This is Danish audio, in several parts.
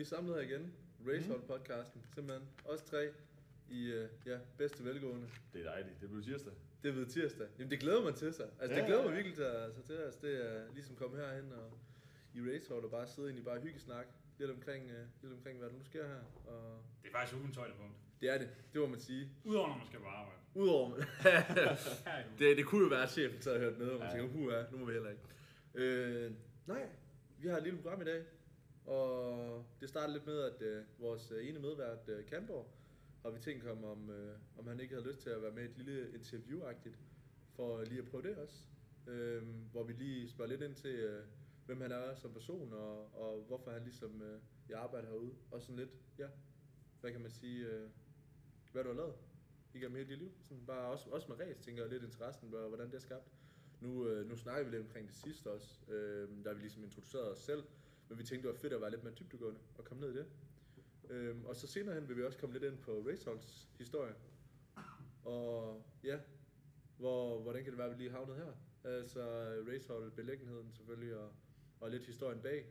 vi er samlet her igen. Racehold podcasten, simpelthen. Os tre i uh, ja, bedste velgående. Det er dejligt. Det bliver tirsdag. Det er ved tirsdag. Jamen det glæder mig til sig. Altså Ja, det glæder ja, mig ja. virkelig til, altså, til altså, det er ligesom komme herhen og i Racehold og bare sidde ind i bare hyggesnak. Lidt omkring, uh, lidt omkring, hvad der nu sker her. Og Det er faktisk ugens højdepunkt. det er det, det må man sige. Udover når man skal på arbejde. Udover, er det. det, kunne jo være, at chefen så havde hørt med, og man Ja. tænker, huha, nu må vi heller ikke. Øh, nej, vi har et lille program i dag, og det startede lidt med, at øh, vores øh, ene medvært, øh, Kamborg, har vi tænkt ham, om, øh, om han ikke havde lyst til at være med i et lille interview for lige at prøve det også. Øh, hvor vi lige spørger lidt ind til, øh, hvem han er som person, og, og hvorfor han ligesom øh, i arbejder herude. Og sådan lidt, ja, hvad kan man sige, øh, hvad du har lavet igennem hele dit liv. Sådan bare også, også med ræs, tænker jeg lidt interessen, hvor- hvordan det er skabt. Nu, øh, nu snakker vi lidt omkring det sidste også, øh, der vi ligesom introducerede os selv, men vi tænkte, det var fedt at være lidt mere dybdegående og komme ned i det. Øhm, og så senere hen vil vi også komme lidt ind på Raceholds historie. Og ja, hvor, hvordan kan det være, at vi lige havnet her? Altså Racehold, belæggenheden selvfølgelig, og, og lidt historien bag.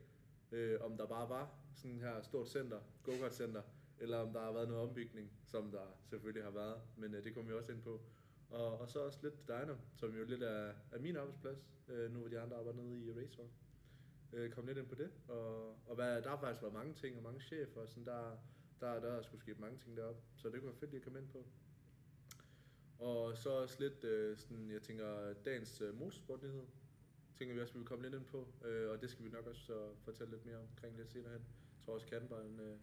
Øh, om der bare var sådan her stort center, go-kart center, eller om der har været noget ombygning, som der selvfølgelig har været, men øh, det kommer vi også ind på. Og, og så også lidt Diner, som jo lidt er, er min arbejdsplads, øh, nu hvor de andre arbejder nede i Racehold. Øh, kom lidt ind på det, og, og hvad, der har faktisk været mange ting, og mange chefer, og sådan der, der, der er sgu sket mange ting deroppe, så det kunne være fedt lige at komme ind på. Og så også lidt, øh, sådan, jeg tænker, dagens øh, motorsportnyhed, tænker vi også, vi vil komme lidt ind på, øh, og det skal vi nok også så fortælle lidt mere omkring lidt senere hen. Jeg tror også, Kattenberg, han, øh,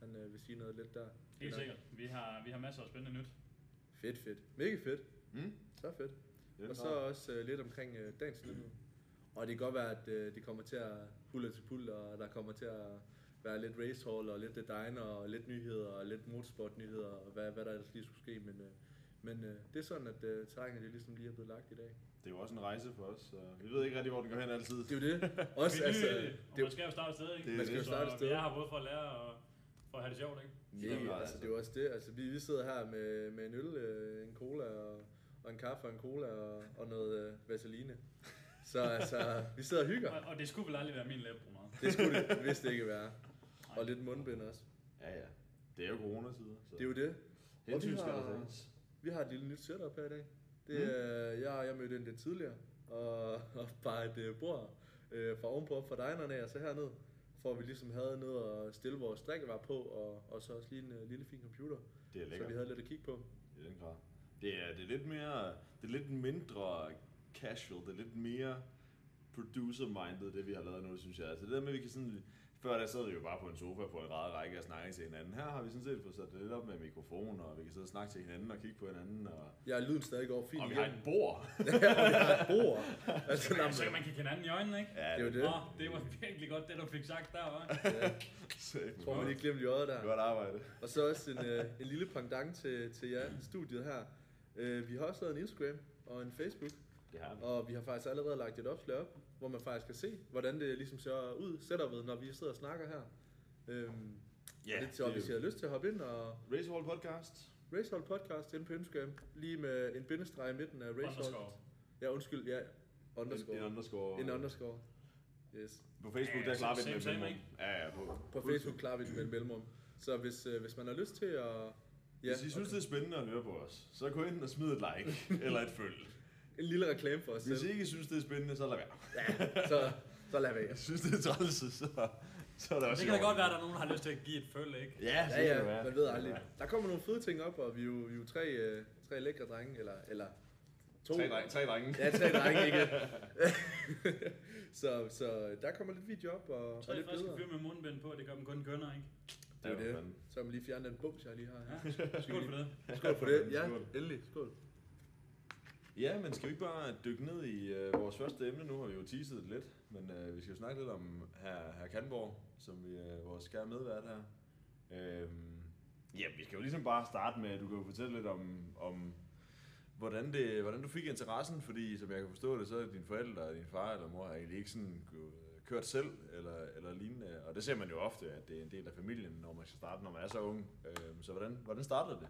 han øh, vil sige noget lidt der. Helt sikkert. Vi har, vi har masser af spændende nyt. Fedt, fedt. Mega fedt. Mm? Så fedt. Det er Og så også øh, lidt omkring øh, dagens nyhed. Og det kan godt være, at øh, det kommer til at hulle til pul, og der kommer til at være lidt racehall, og lidt diner, og lidt nyheder, og lidt motorsportnyheder, og hvad, hvad der ellers lige skulle ske. Men, øh, men øh, det er sådan, at øh, terrænet det ligesom lige er blevet lagt i dag. Det er jo også en rejse for os, så vi ved ikke rigtig, hvor den går hen altid. Det er jo det. Også, altså, det, og det, man skal jo starte et sted, ikke? det Man skal jo starte et sted. Vi er her både for at lære og for at have det sjovt, ikke? Ja, altså, det er jo også det. Altså, vi, vi sidder her med, med en øl, øh, en cola, og, og en kaffe og en cola, og, og noget øh, vaseline. Så altså, vi sidder og hygger. Og, og det skulle vel aldrig være min læbebruner. Det skulle det vist ikke være. Og lidt mundbind også. Ja, ja. Det er jo coronatider, så Det er jo det. hensyn vi skal har- der tages. Vi har et lille nyt setup her i dag. Det Mm. er, jeg, jeg mødte ind lidt tidligere, og, og bare et øh, bord øh, fra ovenpå op fra dinerne af, og så herned, for at vi ligesom havde noget at stille vores drikkevarer på, og, og så også lige en øh, lille fin computer, Det er så lækkert. vi havde lidt at kigge på. I den grad. Det er, det er lidt mere, det er lidt mindre casual, det er lidt mere producer-minded, det vi har lavet nu, synes jeg. Altså det der med, at vi kan sådan, før der sad vi jo bare på en sofa på en rad række og snakke til hinanden. Her har vi sådan set fået sat det lidt op med mikrofon, og vi kan sidde og snakke til hinanden og kigge på hinanden, og, er lyden stadig går fint og vi har et bord. ja, og vi har et bord. Altså, Så, nej, så kan man kigge hinanden i øjnene, ikke? Ja, det er jo det. Nå, det var virkelig godt, det du fik sagt der, var. Ja, Jeg tror man lige glemte i øjet der. Godt arbejde. Og så også en, øh, en lille pendant til, til jer, studiet her. Øh, vi har også lavet en Instagram og en Facebook, Det har vi. og vi har faktisk allerede lagt et opslag op, hvor man faktisk kan se, hvordan det ligesom ser ud, setupet, når vi sidder og snakker her. Øhm, Ja, det, så hvis I har lyst til at hoppe ind og Racehall Podcast. Racehold Podcast inde på Instagram, lige med en bindestreg i midten af Racehold. Underscore. Ja, undskyld, ja, En, underscore. en underscore. En underscore. Yes. På Facebook, Ja, der klarer vi same, med mellemrum. Ja, ja, på, På Facebook klarer vi det med et mellemrum. Så hvis, øh, hvis man har lyst til at... Ja, Hvis I synes, det er spændende at høre på os, så gå ind og smid et like eller et følg. En lille reklame for os Hvis I selv. ikke synes, det er spændende, så lad være. Ja, så, så lad være. Jeg synes, det er træls, så, så er det også Det kan da godt være, at der er nogen, der har lyst til at give et følge, ikke? Ja, så Ja, kan det være. ja, man ved aldrig. Der kommer nogle fede ting op, og vi er jo, vi er jo tre, øh, tre lækre drenge, eller, eller to. Tre, drenge, tre drenge. Ja, tre drenge, ikke? så, så der kommer lidt video op, og, og Tre lidt friske fyre med mundbind på, det gør dem kun kønner, ikke? Det er Ja, det. fanden. Så man lige fjerne den bums, jeg lige har her. Ja, skål for det. Skål for det. Ja, Skål. endelig. Skål. Ja, men skal vi ikke bare dykke ned i øh, vores første emne? Nu har vi jo teaset det lidt, men øh, vi skal jo snakke lidt om her, her Kanborg, som vi øh, vores kære medvært her. Øh, ja, vi skal jo ligesom bare starte med, at du kan jo fortælle lidt om, om hvordan, det, hvordan du fik interessen, fordi som jeg kan forstå det, så er dine forældre, din far eller mor har egentlig ikke sådan øh, kørt selv eller, eller lignende, og det ser man jo ofte, at det er en del af familien, når man skal starte, når man er så ung. Øh, så hvordan, hvordan startede det?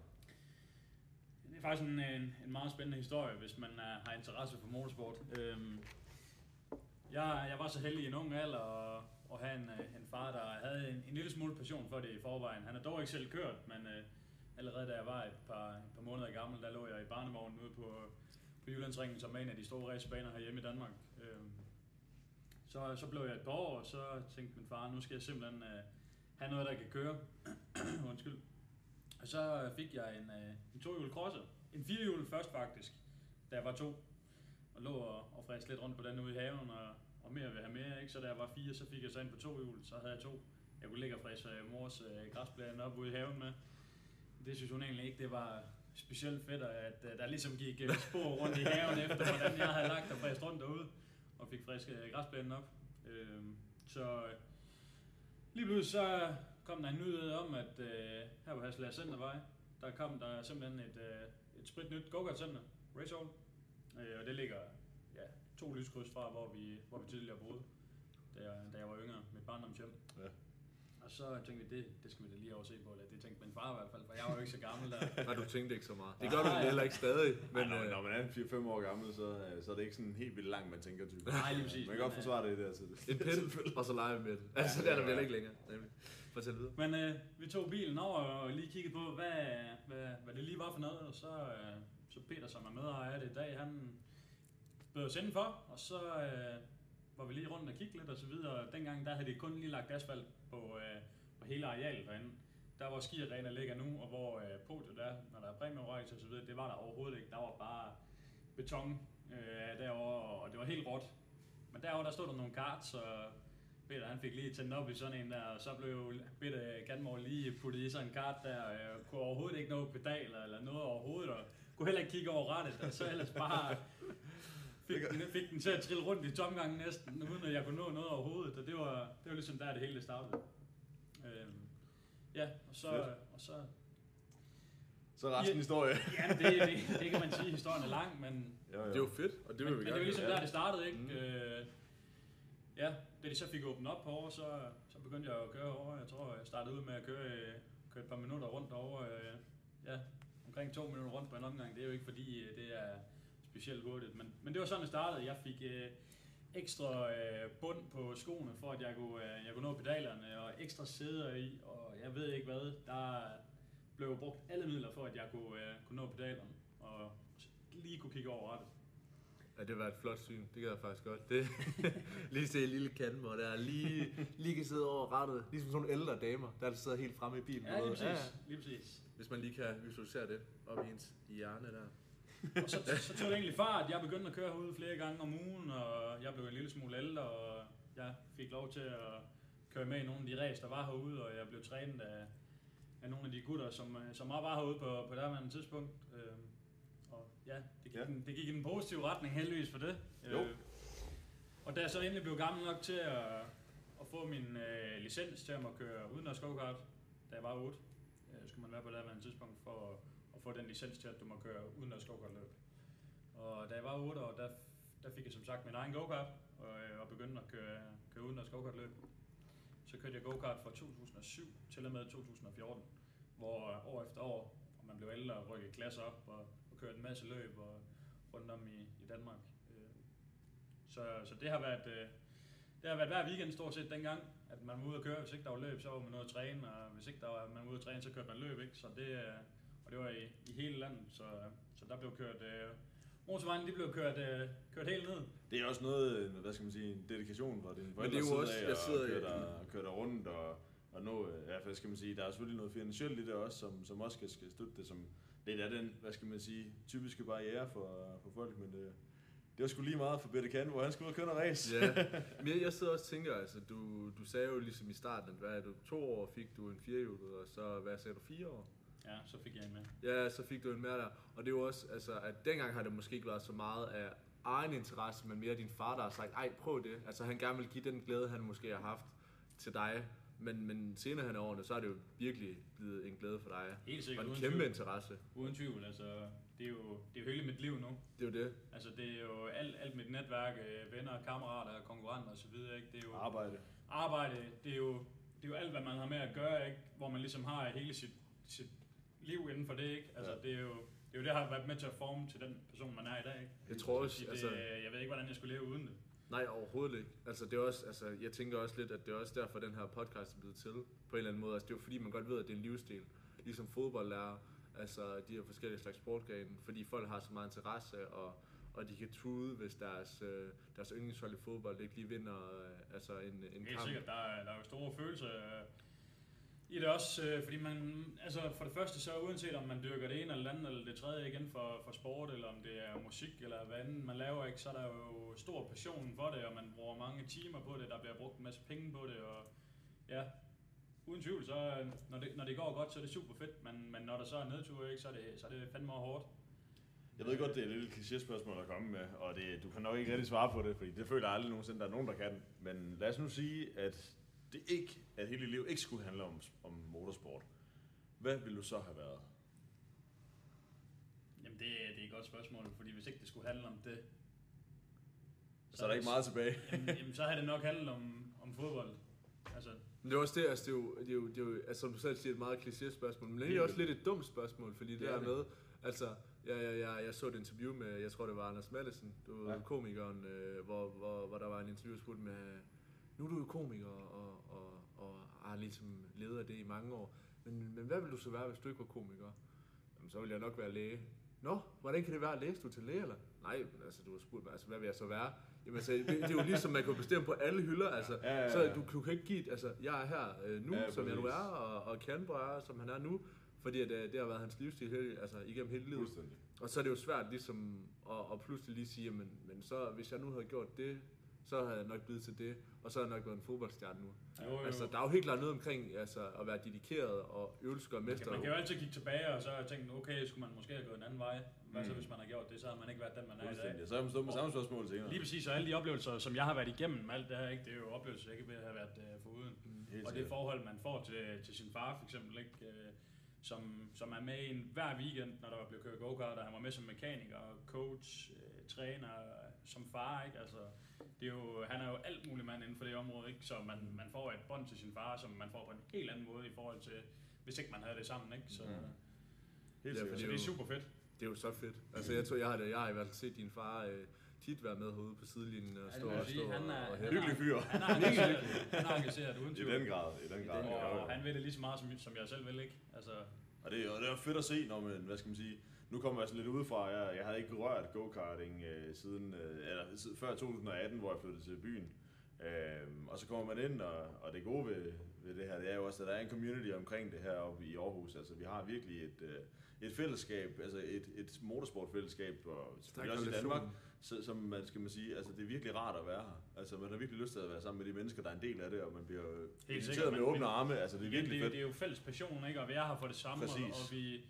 Er faktisk en, en, en meget spændende historie, hvis man er, har interesse for motorsport. Øhm, Jeg, jeg var så heldig i en ung alder at, at have en, øh, en far, der havde en, en lille smule passion for det i forvejen. Han har dog ikke selv kørt, men øh, allerede da jeg var et par, et par måneder gammel, der lå jeg i barnevognen ude på, på Jyllandsringen, som er en af de store racebaner herhjemme i Danmark. Øhm, så, så blev jeg et par år, og så tænkte min far, nu skal jeg simpelthen øh, have noget, der kan køre. Undskyld. Og så fik jeg en, øh, en tohjulet crosser. En firehjulet først faktisk, da jeg var to. Og lå og, og friske lidt rundt på den ude i haven, og, og mere vil have mere. Ikke? Så da jeg var fire, så fik jeg så ind på to hjul, så havde jeg to. Jeg kunne ligge og fræse øh, mors øh, græsplæne op ude i haven med. Det synes hun egentlig ikke, det var specielt fedt, at øh, der ligesom gik øh, spor rundt i haven efter, hvordan jeg havde lagt og fræst rundt derude, og fik friske øh, græsplænen op. Øh, så øh, lige pludselig så kom der en nyhed om, at øh, her på Hasselær Centervej, der kom der simpelthen et, øh, et sprit nyt go center Race Hall. Øh, og det ligger ja, to lyskryds fra, hvor vi, hvor vi tidligere boede, da jeg, da jeg var yngre, mit barndomshjem. Ja. Og så tænkte vi, det, det skal vi da lige over se på, eller det tænkte min far i hvert fald, for jeg var jo ikke så gammel der. Nej, du tænkte ikke så meget. Det gør du heller ikke stadig. Men når, øh, når man er 4-5 år gammel, så, øh, så er det ikke sådan helt vildt langt, man tænker typisk. Nej, lige præcis. Man kan godt men, øh, forsvare det der. Så det. en pind, og så lege med det. Altså, Ja, det er der vel ikke længere. Nemlig. Fortæl videre. Men øh, vi tog bilen over og lige kiggede på, hvad, hvad, hvad det lige var for noget, og så, øh, så Peter, som er medejer af det i dag, han bød os indenfor, og så øh, var vi lige rundt og kigge lidt og så videre. Dengang der havde de kun lige lagt asfalt på, øh, på hele arealet derinde. Der hvor skiarena ligger nu, og hvor øh, podiet er, når der er præmierejse og så videre, det var der overhovedet ikke. Der var bare beton øh, derovre, og det var helt råt. Men derovre der stod der nogle karts, og Peter han fik lige tændt op i sådan en der, og så blev Peter Ganmore lige puttet i sådan en kart der, og jeg kunne overhovedet ikke nå pedaler eller noget overhovedet, og kunne heller ikke kigge over rettet, og så ellers bare fik den, fik den til at trille rundt i tomgangen næsten, uden at jeg kunne nå noget overhovedet, og det var, det var ligesom der det hele startede. Øhm, ja, og så, Fedt. og så Så er resten Ja. historie. ja, det, det, det, kan man sige, historien er lang, men Jo, jo. Det er jo fedt, og det vil men, vi men det gerne. var ligesom der, det startede, ikke? Mm. Øh, ja, da de så fik åbnet op over, så, så begyndte jeg at køre over. Jeg tror, jeg startede ud med at køre, øh, køre et par minutter rundt over. Øh, ja, omkring to minutter rundt på en omgang. Det er jo ikke fordi, øh, det er specielt hurtigt. Men, men det var sådan, det startede. Jeg fik øh, ekstra øh, bund på skoene, for at jeg kunne, øh, jeg kunne nå pedalerne, og ekstra sæder i, og jeg ved ikke hvad. Der blev brugt alle midler for, at jeg kunne, øh, kunne nå pedalerne, og lige kunne kigge over rettet. Ja, det var et flot syn. Det gad jeg faktisk godt. Det, lige se en lille hvor der lige, lige kan sidde over rettet. Ligesom sådan nogle ældre damer, der sidder helt fremme i bilen. Ja, lige præcis. Lige præcis. Hvis man lige kan visualisere det op i ens hjerne der. Og så, så tog det egentlig fart. Jeg begyndte at køre herude flere gange om ugen, og jeg blev en lille smule ældre, og jeg fik lov til at køre med i nogle af de race, der var herude, og jeg blev trænet af, af nogle af de gutter, som, øh, som var herude på, på her tidspunkt. Øh, og ja, gik, Ja. Den, det gik i den positive retning, heldigvis for det. Jo. Øh, og da jeg så endelig blev gammel nok til at, at få min øh, licens til at køre uden at go-kart, da jeg var 8, øh, skulle man være på det her tidspunkt for at, at få den licens til, at du må køre uden at go løb. Og da jeg var 8 år, der, der fik jeg som sagt min egen go-kart, og, øh, og begyndte at køre, køre uden at go løb. Så kørte jeg go-kart fra 2007 til og med 2014, hvor år efter år, og man blev ældre og rykkede klasser op og, og kørte en masse løb og, rundt om i, i Danmark. Øh, Så, så det har været, øh, det har været hver weekend stort set dengang, at man var ude at køre. Hvis ikke der var løb, så var man ude at træne, og hvis ikke der var, man var ude at træne, så kørte man løb. Ikke? Så det, øh, og det var i, i hele landet, så, så der blev kørt... Øh, motorvejen, de blev kørt, øh, kørt helt ned. Det er også noget, hvad skal man sige, en dedikation fra dine det er jo side også- af, jeg at sidder i- køre dig, køre dig rundt og, og øh, ja, hvad skal man sige, der er selvfølgelig noget finansielt i det også, som, som også skal, skal støtte det, som lidt er den, hvad skal man sige, typiske barriere for, for folk, men det, det var sgu lige meget for Bette Kan, hvor han skulle ud og køre noget race. Ja, men jeg, jeg sidder også og tænker, altså, du, du sagde jo ligesom i starten, hvad er du, to år fik du en firehjulet, og så, hvad sagde du, fire år? Ja, så fik jeg en med. Ja, så fik du en mere der. Og det er jo også, altså, at dengang har det måske ikke været så meget af egen interesse, men mere din far, der har sagt, ej, prøv det. Altså, han gerne vil give den glæde, han måske har haft til dig. Men, men senere hen i årene, så er det jo virkelig blevet en glæde for dig. Helt Og sikkert, en uden kæmpe tvivl. interesse. Uden tvivl, altså, det er jo, det er jo hele mit liv nu. Det er jo det. Altså, det er jo alt, alt mit netværk, øh, venner, kammerater, konkurrenter osv., ikke? Det er jo Arbejde. arbejde, det er jo, det er jo alt, hvad man har med at gøre, ikke? Hvor man ligesom har hele sit, sit liv inden for det, ikke? Altså, Ja. det er jo, det er jo det, der har været med til at forme til den person, man er i dag, ikke? Jeg tror også, altså, det, jeg ved ikke, hvordan jeg skulle leve uden det. Nej, overhovedet ikke. Altså, det er også, altså, jeg tænker også lidt, at det er også derfor, den her podcast er blevet til, på en eller anden måde. Altså, det er jo fordi, man godt ved, at det er en livsstil. Ligesom fodbold er, altså de her forskellige slags sportgrene, fordi folk har så meget interesse, og, og de kan tude, hvis deres, øh, deres yndlingshold i fodbold ikke lige vinder øh, altså en, en Helt kamp. sikkert, der er, der er jo store følelser Ja, det er også, øh, fordi man, altså for det første så uanset om man dyrker det ene eller det andet eller det tredje igen for, for sport, eller om det er musik eller hvad andet man laver, ikke, så er der jo stor passion for det, og man bruger mange timer på det, der bliver brugt en masse penge på det, og ja, uden tvivl, så øh, når det, når det går godt, så er det super fedt, men, men når der så er nedtur, ikke, så er det, så er det fandme hårdt. Jeg ved godt, det er et lille kliché-spørgsmål at komme med, og det, du kan nok ikke rigtig svare på det, fordi det føler jeg aldrig nogensinde, der er nogen, der kan. Men lad os nu sige, at det ikke, at hele dit liv ikke skulle handle om, om motorsport. Hvad ville du så have været? Jamen det, det er et godt spørgsmål, fordi hvis ikke det skulle handle om det, Så er der ikke meget tilbage. jamen, jamen, så har det nok handlet om, om fodbold. Altså, Men det er også det, altså det er jo, det er jo, det er jo altså, som du selv siger, et meget kliché spørgsmål, men det er også lidt et dumt spørgsmål, fordi det, Det er der det. med, altså, jeg, jeg, jeg, jeg så et interview med, jeg tror det var Anders Mallesen, du Ja. ja. komikeren, øh, hvor, hvor, hvor der var en interview spurgt med, nu er du jo komiker, og, og, og har ligesom ledet af det i mange år, men, men hvad ville du så være, hvis du ikke var komiker? Jamen, så ville jeg nok være læge. Nå, hvordan kan det være? Læste du til læge, eller? Nej, men altså, du har spurgt mig, altså, hvad vil jeg så være? Jamen, altså, det, det er jo ligesom, man kan bestemme på alle hylder, altså. Ja, ja, ja. Så du, du kan ikke give, altså, jeg er her øh, nu, Ja, som jeg nu er, og, og Kanbo er, som han er nu, fordi at, øh, det har været hans livsstil hele, altså, igennem hele livet. Og så er det jo svært ligesom at, at pludselig lige sige, men, men så, hvis jeg nu havde gjort det, så havde jeg nok blivet til det, og så havde jeg nok været en fodboldstjerne nu. jo, jo. Altså, der er jo helt klart noget omkring altså, at være dedikeret og øvelske og Man mester. kan, man kan jo altid kigge tilbage og så tænke, okay, skulle man måske have gået en anden vej. Hvad så, Mm. hvis man har gjort det, så har man ikke været den, man er i dag. Fuldstændig. Så er man stået med samme spørgsmål senere. Lige præcis, og alle de oplevelser, som jeg har været igennem, alt det her, ikke, det er jo oplevelser, jeg ikke vil have været uh, foruden. Helt Og det forhold, man får til, til sin far for eksempel, ikke, øh, som, som er med i en hver weekend, når der blev kørt go-kart, og han var med som mekaniker, coach, øh, træner, som far, ikke? Altså, det er jo, han er jo alt muligt mand inden for det område, ikke? Så man, man får et bånd til sin far, som man får på en helt anden måde i forhold til, hvis ikke man havde det sammen, ikke? Så, Mm. Helt Ja, sikkert. så det er super fedt. Det er jo så fedt. Altså, jeg tror, jeg har, det, jeg har i hvert fald set din far øh, tit være med herude på sidelinjen og det stå og stå Han og, er- og han. Hyggelig fyr. Han er engageret, han er engageret uden I tvivl. den grad. I den grad. den Ja, grad. ja. Og han ved det lige så meget, som, som jeg selv vil, ikke? Altså, og det, og det er fedt at se, når man, hvad skal man sige, nu kommer jeg sådan lidt udefra, jeg, jeg havde ikke rørt go-karting øh, siden, øh, eller siden, før 2018, hvor jeg flyttede til byen. Øhm, og så kommer man ind, og, og det gode ved, ved det her, det er jo også, at der er en community omkring det her oppe i Aarhus. Altså vi har virkelig et, øh, et fællesskab, altså et, et motorsportfællesskab, og selvfølgelig også i. Danmark, så, som man skal man sige, altså det er virkelig rart at være her. Altså man har virkelig lyst til at være sammen med de mennesker, der er en del af det, og man bliver inviteret sikkert, med åbne arme. Altså det er virkelig det, fedt. det er jo fælles passion, ikke? Og vi er her for det samme, og, og vi,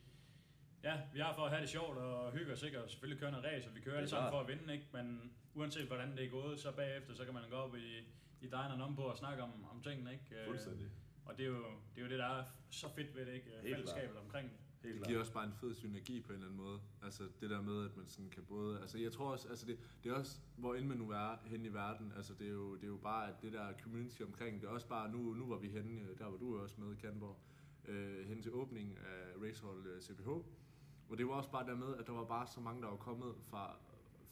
ja, vi her for at have det sjovt og hygge os, ikke? Og selvfølgelig køre noget race, og vi kører er alle sammen for at vinde, ikke? Men uanset hvordan det er gået, så bagefter, så kan man gå op i, i dineren om på og snakke om, om tingene, ikke? Øh, Fuldstændig. Og det er, jo, det er jo det, der er så fedt ved det, ikke? Helt Fællesskabet omkring det. Helt Det giver også bare en fed synergi på en eller anden måde. Altså det der med, at man sådan kan både... Altså jeg tror også, altså det, det er også, hvor end man nu er hen i verden, altså det er jo, det er jo bare, at det der community omkring, det er også bare, nu, nu var vi henne, øh, der var du også med i Kanborg, øh, hen til åbningen af Racehold øh, CPH. Og det var også bare der med, at der var bare så mange, der var kommet fra,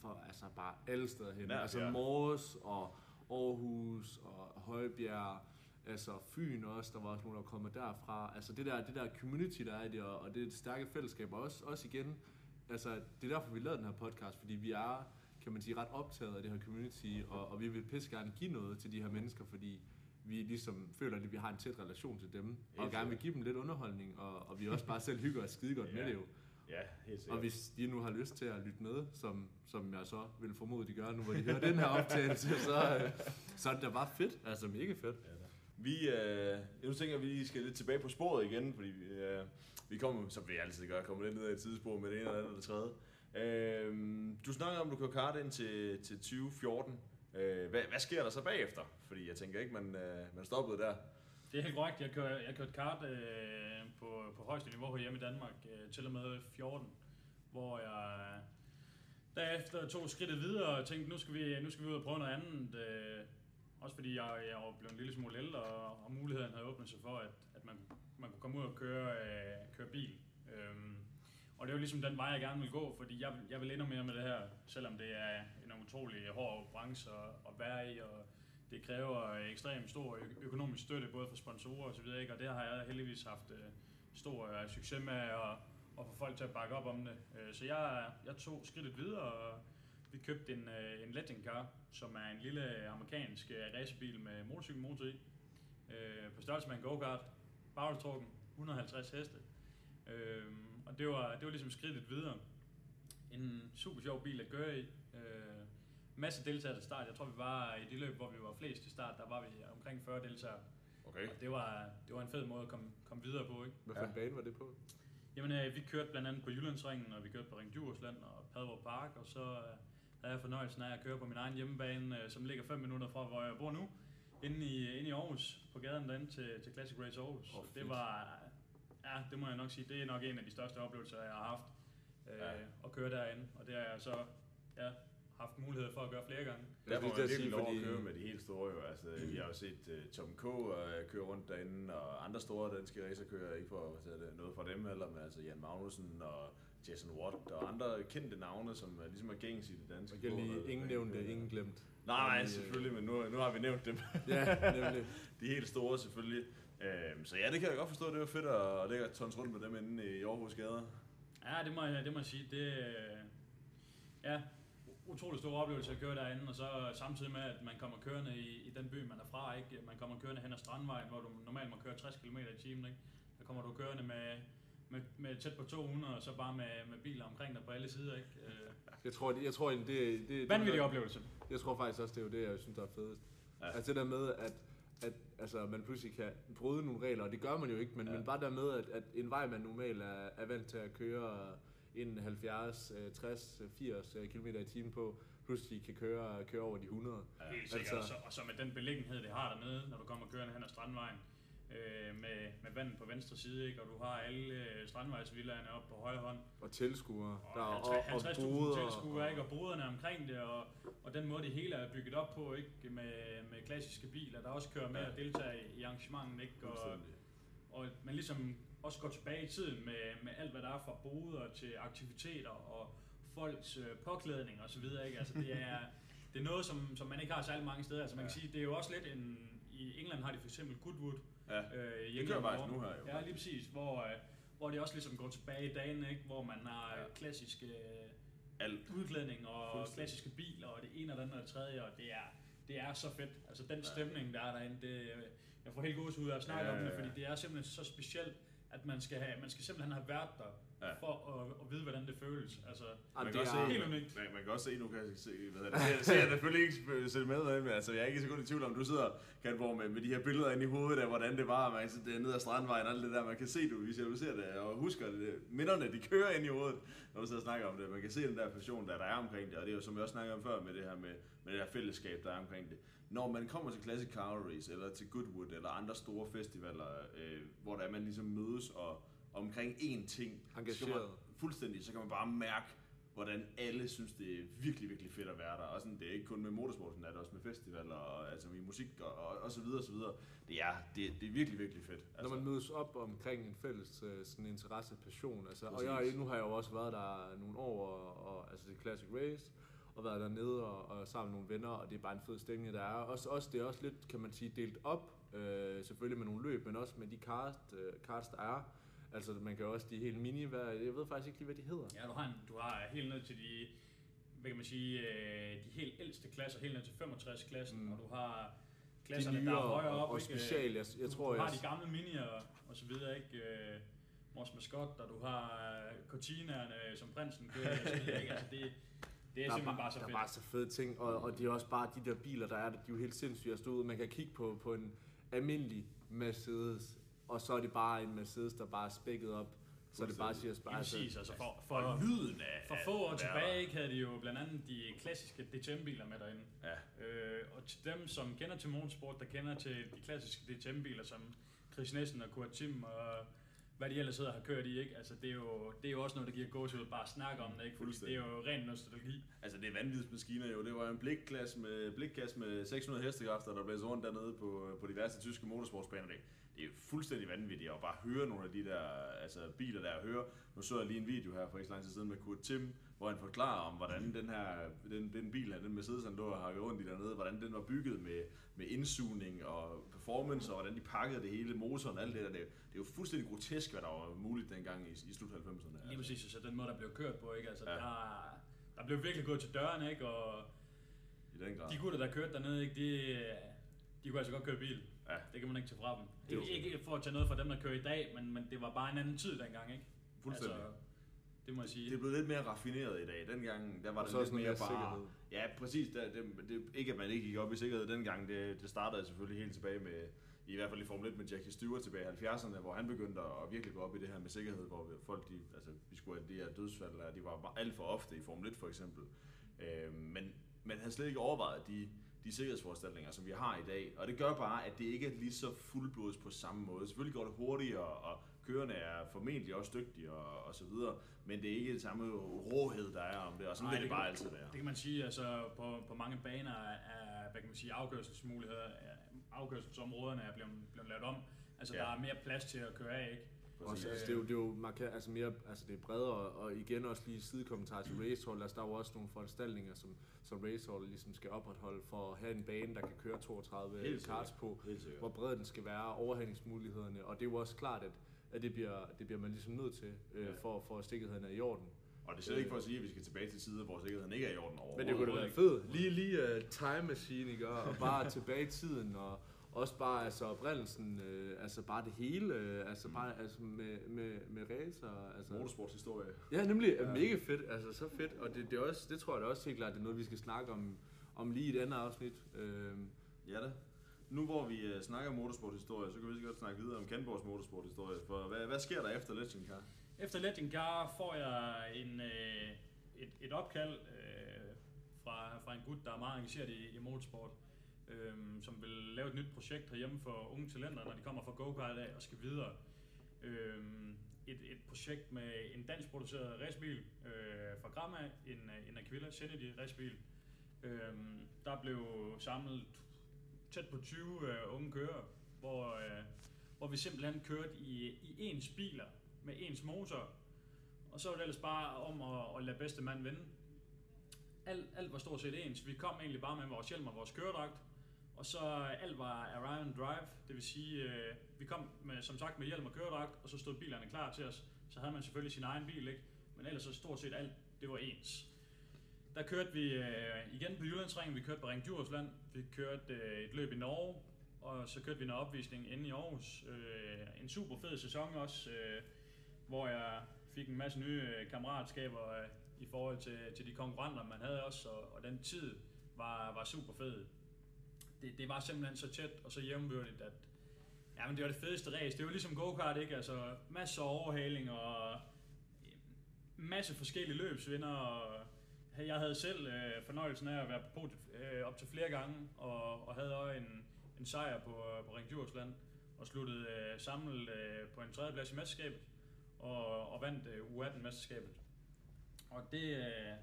fra altså bare alle steder hen. Nær, altså ja. Mors og Aarhus og Højbjerg, altså Fyn også, der var også nogen, der var kommet derfra. Altså det der, det der community, der er i det, og, det er et stærke fællesskab, og også, også igen, altså det er derfor, vi lavede den her podcast, fordi vi er, kan man sige, ret optaget af det her community, og, og vi vil pisse gerne give noget til de her mennesker, fordi vi ligesom føler, at vi har en tæt relation til dem, og gerne vil give dem lidt underholdning, og, og vi også bare selv hygger os skide godt med Ja. det jo. Ja, helt sikkert. Og hvis de nu har lyst til at lytte med, som, som jeg så vil formode, de gør nu, hvor de hører den her optagelse, så, øh, så er det da bare fedt. Altså mega fedt. Vi, øh, nu tænker jeg, at vi skal lidt tilbage på sporet igen, fordi vi, øh, vi kommer, som vi altid gør, kommer lidt ned ad et tidsspor med det ene eller andet eller tredje. Øh, du snakker om, at du kører kart ind til, til 2014. Øh, hvad, hvad sker der så bagefter? Fordi jeg tænker ikke, man, øh, man stoppede der. Det er helt korrekt. Jeg kører, jeg kørte kart øh, på, på højeste niveau hjemme i Danmark øh, til og med 14, hvor jeg øh, derefter tog skridtet videre og tænkte, nu skal vi, nu skal vi ud og prøve noget andet. Øh, også fordi jeg, jeg var blevet en lille smule ældre, og, og muligheden havde åbnet sig for, at, at man, man kunne komme ud og køre, øh, køre bil. Øhm, Og det er jo ligesom den vej, jeg gerne vil gå, fordi jeg, jeg vil endnu mere med det her, selvom det er en utrolig hård branche at, at være i, og det kræver ekstremt stor økonomisk støtte, både fra sponsorer og så videre, ikke? og det har jeg heldigvis haft øh, stor øh, succes med at, at få folk til at bakke op om det. Øh, så jeg, jeg tog skridtet videre, og vi købte en, øh, en Legend Car, som er en lille amerikansk øh, racerbil med motorcykelmotor i, øh, på størrelse med en go-kart, bagtrukken, 150 heste. Øh, og det var, det var ligesom skridtet videre. En super sjov bil at køre i. Øh, masse deltagere til start. Jeg tror, vi var i det løb, hvor vi var flest til start, der var vi omkring 40 deltagere. Okay. Og det var, det var en fed måde at komme, komme videre på, ikke? Hvad Ja. for en bane var det på? Jamen, øh, vi kørte blandt andet på Jyllandsringen, og vi kørte på Ring Djursland og Padborg Park, og så øh, havde jeg fornøjelsen af at køre på min egen hjemmebane, øh, som ligger 5 minutter fra, hvor jeg bor nu, inde i, inde i Aarhus, på gaden derinde til, til Classic Race Aarhus. Oh, det var, ja, det må jeg nok sige, det er nok en af de største oplevelser, jeg har haft, øh, Ja. at køre derinde, og det har jeg så, ja, haft mulighed for at gøre flere gange. Der skulle man virkelig lov at fordi- køre med de helt store jo. Altså, vi har jo set uh, Tom K. Uh, køre rundt derinde, og andre store danske racerkører, ikke for at noget fra dem heller, men altså Jan Magnussen og Jason Watt og andre kendte navne, som uh, ligesom er gængs i det danske. Man kan lige ingen nævnte, ingen glemt. Nej, nej, Øh, selvfølgelig, men nu, nu har vi nævnt dem. Ja, nemlig. De helt store selvfølgelig. Øhm, så ja, det kan jeg godt forstå. Det var fedt at ligge og tons rundt med dem inde i Aarhus gader. Ja, det må jeg, det må jeg sige. Det, ja, utrolig stor oplevelse at køre derinde, og så samtidig med, at man kommer kørende i, i den by, man er fra, ikke? Man kommer kørende hen ad Strandvejen, hvor du normalt må køre 60 km i timen, ikke? Der kommer du kørende med, med, med tæt på 200, og så bare med, med biler omkring dig på alle sider, ikke? Øh, Jeg tror, det, jeg tror egentlig, det, det, vanvittig det, oplevelse. Jeg tror faktisk også, det er jo det, jeg synes, der er fedest. Ja. Altså det der med, at, at altså, man pludselig kan bryde nogle regler, og det gør man jo ikke, men, Ja. ja. men bare der med, at, at en vej, man normalt er, er vant til at køre en 70, øh, 60, 80 km i timen på, pludselig kan køre, køre over de 100. Helt sikkert, altså, og, så, og så med den beliggenhed, det har dernede, når du kommer kørende hen ad Strandvejen, øh, med, med vandet på venstre side, ikke? og du har alle øh, strandvejsvillerne oppe på højre hånd, Og tilskuere. Der, og, er- og, og 50.000 boder. tilskuere, ikke? og boderne omkring det, og, og den måde det hele er bygget op på, ikke? Med, med klassiske biler, der også kører med Ja. og deltager i, arrangementet, ikke? Og, og man ligesom også går tilbage i tiden med, med alt, hvad der er fra boder til aktiviteter og folks øh, påklædning og så videre, ikke? Altså det er, det er noget, som, som man ikke har særlig mange steder. Altså man kan Ja. sige, det er jo også lidt en, i England har de for eksempel Goodwood, Ja. Øh, Det kører faktisk nu her jo. Ja, lige præcis, hvor, øh, hvor det også ligesom går tilbage i dagen, ikke? hvor man har Ja. klassiske øh, Alt. udklædning og klassiske biler og det ene og det andet og det tredje, og det er, det er så fedt. Altså den stemning, der er derinde, det, øh, jeg får helt gås ud af at snakke Ja, om det, ja, ja. fordi det er simpelthen så specielt, at man skal, have, man skal simpelthen have været der, Ja. for at, at vide, hvordan det føles. Altså, Ej, Man det kan også er, se- helt unikt. Man, man kan også se, nu kan jeg se, hvad det, jeg ser jeg selvfølgelig ikke sætte med, men altså, jeg er ikke så godt i tvivl om, du sidder, Katborg, med, med de her billeder inde i hovedet af, hvordan det var, man kan se det er ned ad strandvejen og alt det der, man kan se, du visualiserer det, og husker det, minderne, de kører ind i hovedet, når du sidder og snakker om det, man kan se den der passion, der, der er omkring det, og det er jo, som jeg også snakkede om før, med det her med, med det her fællesskab, der er omkring det. Når man kommer til Classic Car Race, eller til Goodwood, eller andre store festivaler, øh, hvor der er, man ligesom mødes og omkring én ting, så kan man, Engageret. fuldstændig, så kan man bare mærke, hvordan alle synes, det er virkelig, virkelig fedt at være der. Og sådan, det er ikke kun med motorsport, sådan er det også med festivaler, og, altså med musik og, og, og så videre, og så videre. Det er, det, det er virkelig, virkelig fedt. Når man mødes op omkring en fælles øh, sådan interesse, passion. Altså, og jeg, nu har jeg jo også været der nogle år, og, og, altså det Classic Race, og været dernede og, og sammen med nogle venner, og det er bare en fed stemning, der er. Også, også, det er også lidt, kan man sige, delt op, øh, selvfølgelig med nogle løb, men også med de cars, øh, cars der er. Altså man kan også de helt mini, hvad, jeg ved faktisk ikke lige, hvad de hedder. Ja, du har, en, du har helt ned til de, hvad kan man sige, øh, de helt ældste klasser, helt ned til 65-klassen, Mm. mm. og du har De klasserne, der er højere og, op. og ikke? special, jeg, jeg du, tror, du har jeg, de gamle minier og så videre, ikke? Øh, Mors Mascot, og du har øh, Cortinaerne, som prinsen kører, og så videre, ikke? Altså det, det er der simpelthen bare så der fedt. er bare så fede ting, og, og det er også bare de der biler, der er der, de er jo helt sindssyge at stå ud. Man kan kigge på, på en almindelig Mercedes, og så er det bare en Mercedes, der bare er spækket op, så det bare siger bare præcis, altså for, for, lyden af... for få år tilbage ikke, havde de jo blandt andet de klassiske DTM-biler med derinde. Ja, Øh, og til dem, som kender til motorsport, der kender til de klassiske DTM-biler, som Chris Nielsen og Kurt Tim og hvad de ellers sidder har kørt i, ikke? Altså, det er jo, det er jo også noget, der giver gåsehud bare at snakke om det, ikke? Fordi det er jo ren nostalgi. Altså, det er vanvidsmaskiner jo. Det var en blikklasse med, blikkasse med 600 hestekræfter, der blev så rundt dernede på, på diverse tyske motorsportsbaner. Det, er fuldstændig vanvittigt at bare høre nogle af de der altså, biler der. Høre. Nu så jeg lige en video her for ikke så lang tid siden med Kurt Tim, hvor han forklarer om, hvordan den her den, den bil den Mercedes, han lå og hakket rundt i dernede, hvordan den var bygget med, med indsugning og performance, og hvordan de pakkede det hele, motoren og alt det der. Det, er- det er jo fuldstændig grotesk, hvad der var muligt dengang i, i slut 90'erne. Lige præcis, så den måde, der blev kørt på, ikke? Altså, ja. der, der blev virkelig gået til døren, ikke? Og I den grad. de gutter, der kørte dernede, ikke? De, de kunne altså godt køre bil. Ja. Det kan man ikke tage fra dem. Det er jo Ikke, ikke for at tage noget fra dem, der kører i dag, men, men det var bare en anden tid dengang, ikke? Fuldstændig. Altså, det må jeg sige. Det er blevet lidt mere raffineret i dag. Dengang, der var Og det så lidt mere mere bare... sikkerhed. Ja, præcis. Der, det, det, ikke at man ikke gik op i sikkerhed dengang. Det, det startede selvfølgelig helt tilbage med, i hvert fald i Formel 1 med Jackie Stewart tilbage i 70'erne, hvor han begyndte at virkelig gå op i det her med sikkerhed, hvor folk, de, altså, vi skulle have de her dødsfald, de var alt for ofte i Formel 1 for eksempel. Øh, men man havde slet ikke overvejet de, de sikkerhedsforanstaltninger, som vi har i dag. Og det gør bare, at det ikke er lige så fuldblods på samme måde. Selvfølgelig går det hurtigere, og kørende er formentlig også dygtige og, og så videre, men det er ikke det samme råhed, der er om det, og sådan Nej, vil det kan- bare altid være. Det kan man sige, altså på, på mange baner er, hvad kan man sige, afkørselsmuligheder, er- afkørselsområderne er blevet, blevet lavet om. Altså ja. der er mere plads til at køre af, ikke? Også, altså, det, er jo, det er jo markant, altså mere, altså det er bredere, og igen også lige sidekommentar til Racehall, altså der er jo også nogle foranstaltninger, som, som Racehall ligesom skal opretholde for at have en bane, der kan køre 32 Helt karts på, hvor bred den skal være, overhændingsmulighederne, og det er jo også klart, at, at det, bliver, det bliver man ligesom nødt til, øh, Ja. for, for at sikkerheden er i orden. Og det er slet ikke for at sige, at vi skal tilbage til tider, hvor sikkerheden ikke er i orden over. Men det kunne da være fedt. Lige, lige uh, time machine, ikke? Og bare tilbage i tiden, og også bare altså oprindelsen, øh, altså bare det hele, øh, altså bare altså med, med, med racer, altså. Motorsportshistorie. Ja, nemlig Ja. ja. mega fedt, altså så fedt, og det, det, er også, det tror jeg da også helt klart, det er noget, vi skal snakke om, om lige i et andet afsnit. Øh, Ja da. Nu hvor vi uh, snakker motorsporthistorie, så kan vi lige godt snakke videre om Kenborgs motorsporthistorie. For hvad, hvad sker der efter Legend Car? Efter Legend Car får jeg en, øh, et, et opkald øh, fra, fra en gut, der er meget engageret i, i motorsport, øh, Øhm, som vil lave et nyt projekt herhjemme for unge talenter, når de kommer fra go-kart af og skal videre. Øh, et, et projekt med en dansk produceret racebil øh, fra Gramma, en, øh, en Aquila Zenity racebil. Øh, der blev samlet tæt på 20 øh, unge kører, hvor, øh, hvor vi simpelthen kørte i, i ens biler med ens motor, og så var det ellers bare om at, at lade bedste mand vinde. Alt, alt var stort set ens. Vi kom egentlig bare med vores hjelm og vores køredragt, og så øh, alt var Orion drive, det vil sige, øh, vi kom med, som sagt med hjelm og køredragt, og så stod bilerne klar til os. Så havde man selvfølgelig sin egen bil, ikke? men ellers så stort set alt, det var ens. Der kørte vi øh, igen på Jyllandsringen, vi kørte på Ring Djursland, vi kørte øh, et løb i Norge, og så kørte vi en opvisning inde i Aarhus. Øh, en super fed sæson også, øh, hvor jeg fik en masse nye øh, kammeratskaber øh, i forhold til, til de konkurrenter, man havde også, og, og den tid var, var super fed. Det, det var simpelthen så tæt og så jævnbyrdigt, at ja, men det var det fedeste race. Det var ligesom go-kart, ikke? Altså masser af overhaling og øh, masse forskellige løbsvinder. Og øh, jeg havde selv øh, fornøjelsen af at være på podiet øh, op til flere gange, og, og havde også en, en sejr på, øh, på Ring Djursland, og sluttede øh, samlet øh, på en tredjeplads i mesterskabet, og, og vandt øh, U18-mesterskabet. Og det, øh,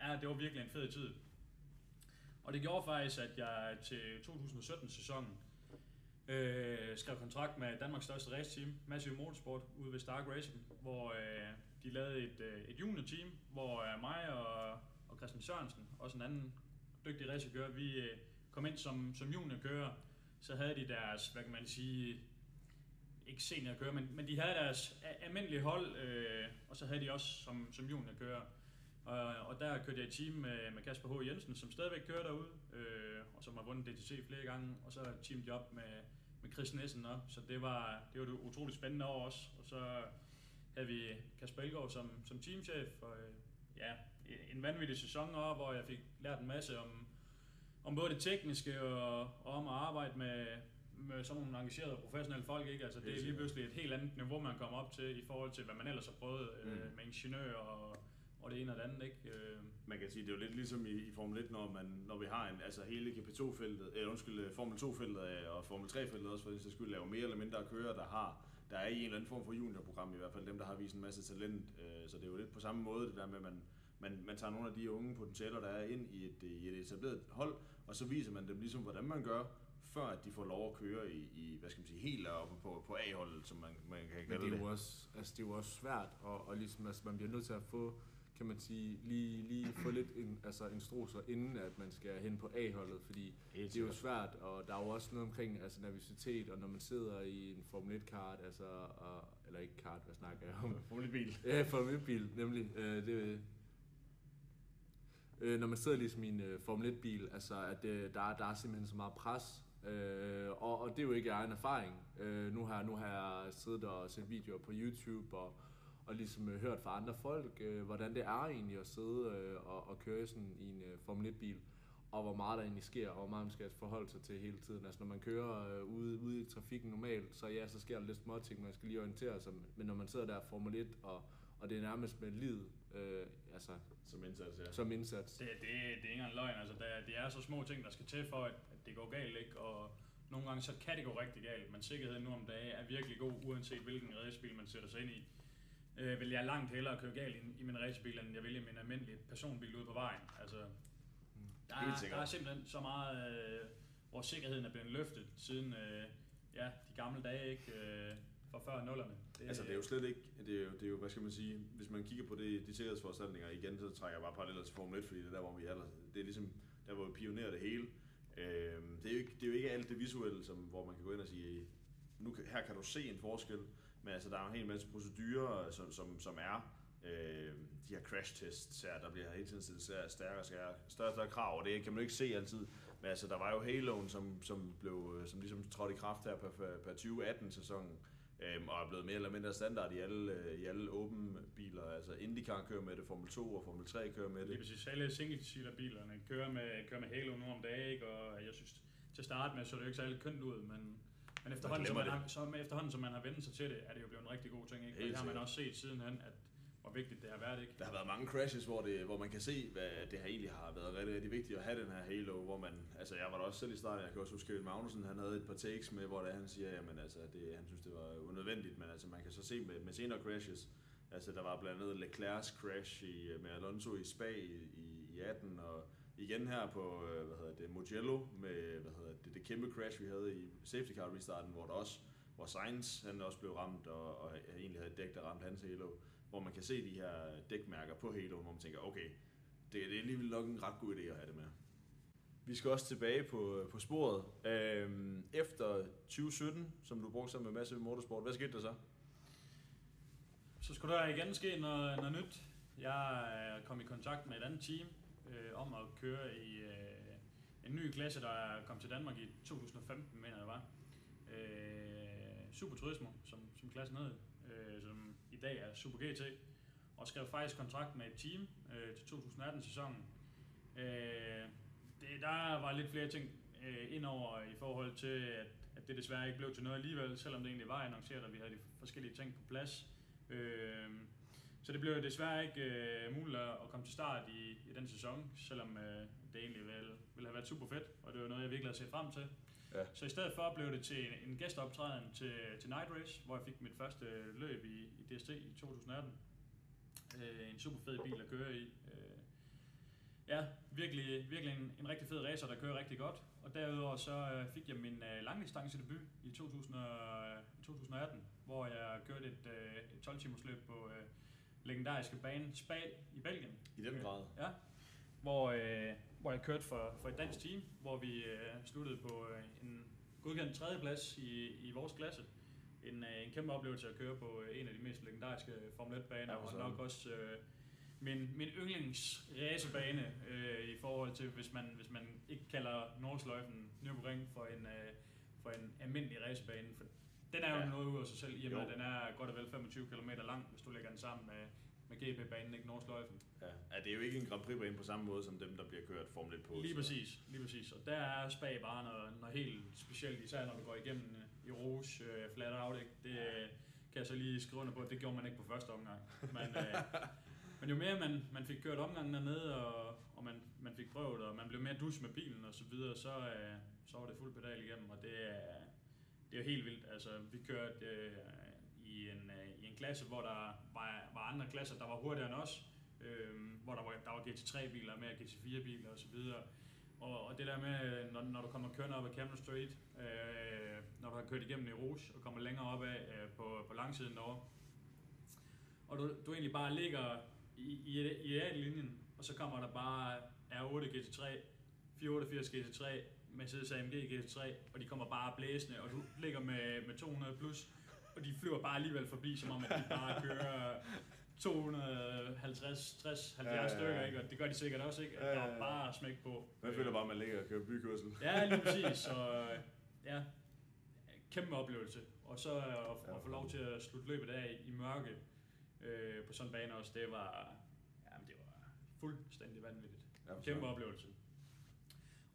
ja, det var virkelig en fed tid. Og det gjorde faktisk, at jeg til 2017-sæsonen øh, skrev kontrakt med Danmarks største raceteam, Massive Motorsport, ude ved Stark Racing, hvor øh, de lavede et, øh, et junior-team, hvor øh, mig og, og Christian Sørensen, også en anden dygtig racerkører, vi øh, kom ind som, som juniorkører. Så havde de deres, hvad kan man sige, ikke seniorkører, men, men de havde deres almindelige hold, øh, og så havde de også som, som juniorkører. Og, og der kørte jeg i team med, med Kasper H. Jensen, som stadigvæk kører derude, øh, og som har vundet DTC flere gange, og så teamet op med, med Chris Nissen op. Så det var, det var et utroligt spændende år også. Og så havde vi Kasper Elgaard som, som teamchef, og øh, ja, en vanvittig sæson også, hvor jeg fik lært en masse om, om både det tekniske og, og om at arbejde med, med sådan nogle engagerede professionelle folk. Ikke? Altså, det er lige pludselig et helt andet niveau, man kommer op til i forhold til, hvad man ellers har prøvet øh, Mm. med ingeniør og, og det ene og det andet. Ikke? Øh, Man kan sige, det er jo lidt ligesom i, i Formel 1, når, man, når vi har en, altså hele GP2-feltet, eller undskyld, øh, Formel 2-feltet øh, og Formel 3-feltet også, for den skyld, er jo mere eller mindre kører, der har der er i en eller anden form for juniorprogram, i hvert fald dem, der har vist en masse talent. Øh, så det er jo lidt på samme måde, det der med, at man, man, man tager nogle af de unge potentialer, der er ind i et, i et etableret hold, og så viser man dem ligesom, hvordan man gør, før at de får lov at køre i, i hvad skal man sige, helt oppe på, på A-holdet, som man, man kan Men kalde det er det. jo også, altså det er jo også svært, og, og ligesom, altså man bliver nødt til at få, kan man sige, lige, lige få lidt en, altså en stroser, inden at man skal hen på A-holdet, fordi Helt det er jo svært, og der er jo også noget omkring altså nervøsitet, og når man sidder i en Formel 1-kart, altså, og, eller ikke kart, hvad snakker jeg om? Formel bil. Ja, Formel 1-bil, nemlig. Øh, det, øh, når man sidder ligesom i en øh, Formel 1-bil, altså at øh, der, er- der er simpelthen så meget pres, øh, og, og det er jo ikke egen erfaring. Øh, nu, har, nu har jeg siddet og set videoer på YouTube, og, og ligesom øh, hørt fra andre folk, øh, hvordan det er egentlig at sidde øh, og, og køre sådan i en øh, Formel 1-bil, og hvor meget der egentlig sker, og hvor meget man skal forholde sig til hele tiden. Altså når man kører øh, ude, ude i trafikken normalt, så ja, så sker der lidt små ting, man skal lige orientere sig, men når man sidder der Formel 1, og, og det er nærmest med livet, øh, altså Som indsats, ja. som indsats. Det, det, det er ikke engang løgn. Altså, der, det er så små ting, der skal til for, at, at det går galt. Ikke? Og nogle gange så kan det gå rigtig galt, men sikkerheden nu om dagen er virkelig god, uanset hvilken racebil man sætter sig ind i. Øh, vil jeg langt hellere køre galt i, i min racebil, end jeg vil i min almindelige personbil ude på vejen. Altså, der, Helt er, der er simpelthen så meget, øh, hvor sikkerheden er blevet løftet siden øh, ja, de gamle dage, ikke? Øh, fra før nullerne. Det, Altså det er jo slet ikke, det er jo, det er jo hvad skal man sige, hvis man kigger på det, de sikkerhedsforanstaltninger igen, så trækker jeg bare paralleller til Formel 1, fordi det er der, hvor vi er, der- det er ligesom, der hvor vi pionerer det hele. Øhm, det, er jo ikke, det er jo ikke alt det visuelle, som, hvor man kan gå ind og sige, nu, her kan du se en forskel, men altså der er jo en hel masse procedurer, som, som, som er, øh, de her crash tests her, der bliver hele tiden stillet stærkere, stærkere, større, større, krav, og det kan man jo ikke se altid. Men altså, der var jo Halo'en, som, som, blev, som ligesom trådte i kraft her per, per 2018-sæsonen, øhm, og er blevet mere eller mindre standard i alle, øh, i alle åbne biler. Altså IndyCar kører med det, Formel 2 og Formel 3 kører med Lige det. præcis. Alle single-seater-bilerne kører med, kører med Halo nu om dagen, ikke? og jeg synes, til at starte med, så er det jo ikke særlig kønt ud, men, men efterhånden, som man, har, så med efterhånden, som man har vendt sig til det, er det jo blevet en rigtig god ting. Ikke? Helt det har man også set sidenhen, at hvor vigtigt det har været. Ikke? Der har været mange crashes, hvor, det, hvor man kan se, hvad det her egentlig har været rigtig, rigtig vigtigt at have den her Halo, hvor man, altså jeg var der også selv i starten, jeg kan også huske, Kevin Magnussen, han havde et par takes med, hvor det, han siger, jamen altså, det, han synes, det var unødvendigt, men altså man kan så se med, med senere crashes, altså der var blandt andet Leclerc's crash i, med Alonso i Spa i, i, i 18, og igen her på, øh, hvad hedder det, Mugello, med, hvad hedder det, det kæmpe crash, vi havde i safety car restarten, hvor der også, hvor Sainz, han også blev ramt, og, og egentlig havde et dæk, der ramte hans Halo, hvor man kan se de her dækmærker på Halo, hvor man tænker, okay, det, det er alligevel nok en ret god idé at have det med. Vi skal også tilbage på, øh, på sporet. Øhm, efter 2017, som du brugte sammen med masse Motorsport, hvad skete der så? Så skulle der igen ske noget, noget nyt. Jeg øh, kom i kontakt med et andet team øh, om at køre i øh, en ny klasse, der er kommet til Danmark i 2015, mener jeg det var. Øh, Super Turismo, som, som klassen hed, øh, som i dag er Super GT. Og skrev faktisk kontrakt med et team øh, til 2018-sæsonen. Øh, det, der var lidt flere ting øh, indover i forhold til, at, at det desværre ikke blev til noget alligevel, selvom det egentlig var annonceret, at vi havde de forskellige ting på plads. Øh, så det blev desværre ikke øh, muligt at komme til start i, i den sæson, selvom øh, det egentlig ville, ville have været super fedt, og det var noget, jeg virkelig havde set frem til. Ja. Så i stedet for blev det til en, en gæsteoptræden til, til Night Race, hvor jeg fik mit første løb i, i DST i 2018. Øh, en super fed bil at køre i. Øh, ja, virkelig, virkelig en, en rigtig fed racer, der kører rigtig godt. Og derudover så øh, fik jeg min øh, langdistance debut i 2000, og, i 2018, hvor jeg kørte et, øh, et 12 timers løb på øh, legendariske bane Spal i Belgien. I den grad. Ja, hvor, øh, hvor jeg kørte for, for et dansk team, hvor vi øh, sluttede på øh, en godkendt tredjeplads i, i vores klasse. En, øh, en kæmpe oplevelse at køre på øh, en af de mest legendariske Formel 1-baner, Ja, og nok også øh, min, min yndlings racerbane øh, i forhold til, hvis man, hvis man ikke kalder Nordsløjfen Nürburgring for en, øh, for en almindelig racerbane. For den er jo Ja. noget ud af sig selv, i og med at den er godt og vel 25 km lang, hvis du lægger den sammen med, med GP-banen, ikke Nordsløjfen. Ja. ja. det er jo ikke en Grand Prix-bane på samme måde som dem, der bliver kørt Formel 1 på. Lige så- præcis, lige præcis. Og der er Spag bare noget, noget helt specielt, især når du går igennem øh, i Rouge, øh, flat out, ikke? Det øh, kan jeg så lige skrive under på, at det gjorde man ikke på første omgang. Men, øh, men jo mere man, man fik kørt omgangen dernede, og, og man, man fik prøvet, og man blev mere dus med bilen og så videre, så, øh, så var det fuld pedal igennem, og det er, det er jo helt vildt. Altså, vi kørte øh, i, en, øh, i en klasse, hvor der var, var andre klasser, der var hurtigere end os, øh, hvor der var, der var GT3-biler med GT4-biler osv. Og, og det der med, øh, når, når du kommer kørende op ad Camden Street, øh, når du har kørt igennem i Rouge og kommer længere op af øh, på, på langsiden derovre, og du, du egentlig bare ligger i, i, i A-linjen, og så kommer der bare R8 GT3, 488 GT3, Mercedes AMG GT3, og de kommer bare blæsende, og du ligger med, med 200 plus, og de flyver bare alligevel forbi, som om at de bare kører 250, 60, 70 Ja, ja, ja. stykker, ikke? og det gør de sikkert også, ikke? Ja, ja, Der ja. er bare smæk på. Man føler bare, at man ligger og kører bykørsel. Ja, lige præcis. Så ja, kæmpe oplevelse. Og så at, at få lov til at slutte løbet af i mørke øh, på sådan en bane også, det var, jamen, det var fuldstændig vanvittigt. Ja, Kæmpe oplevelse.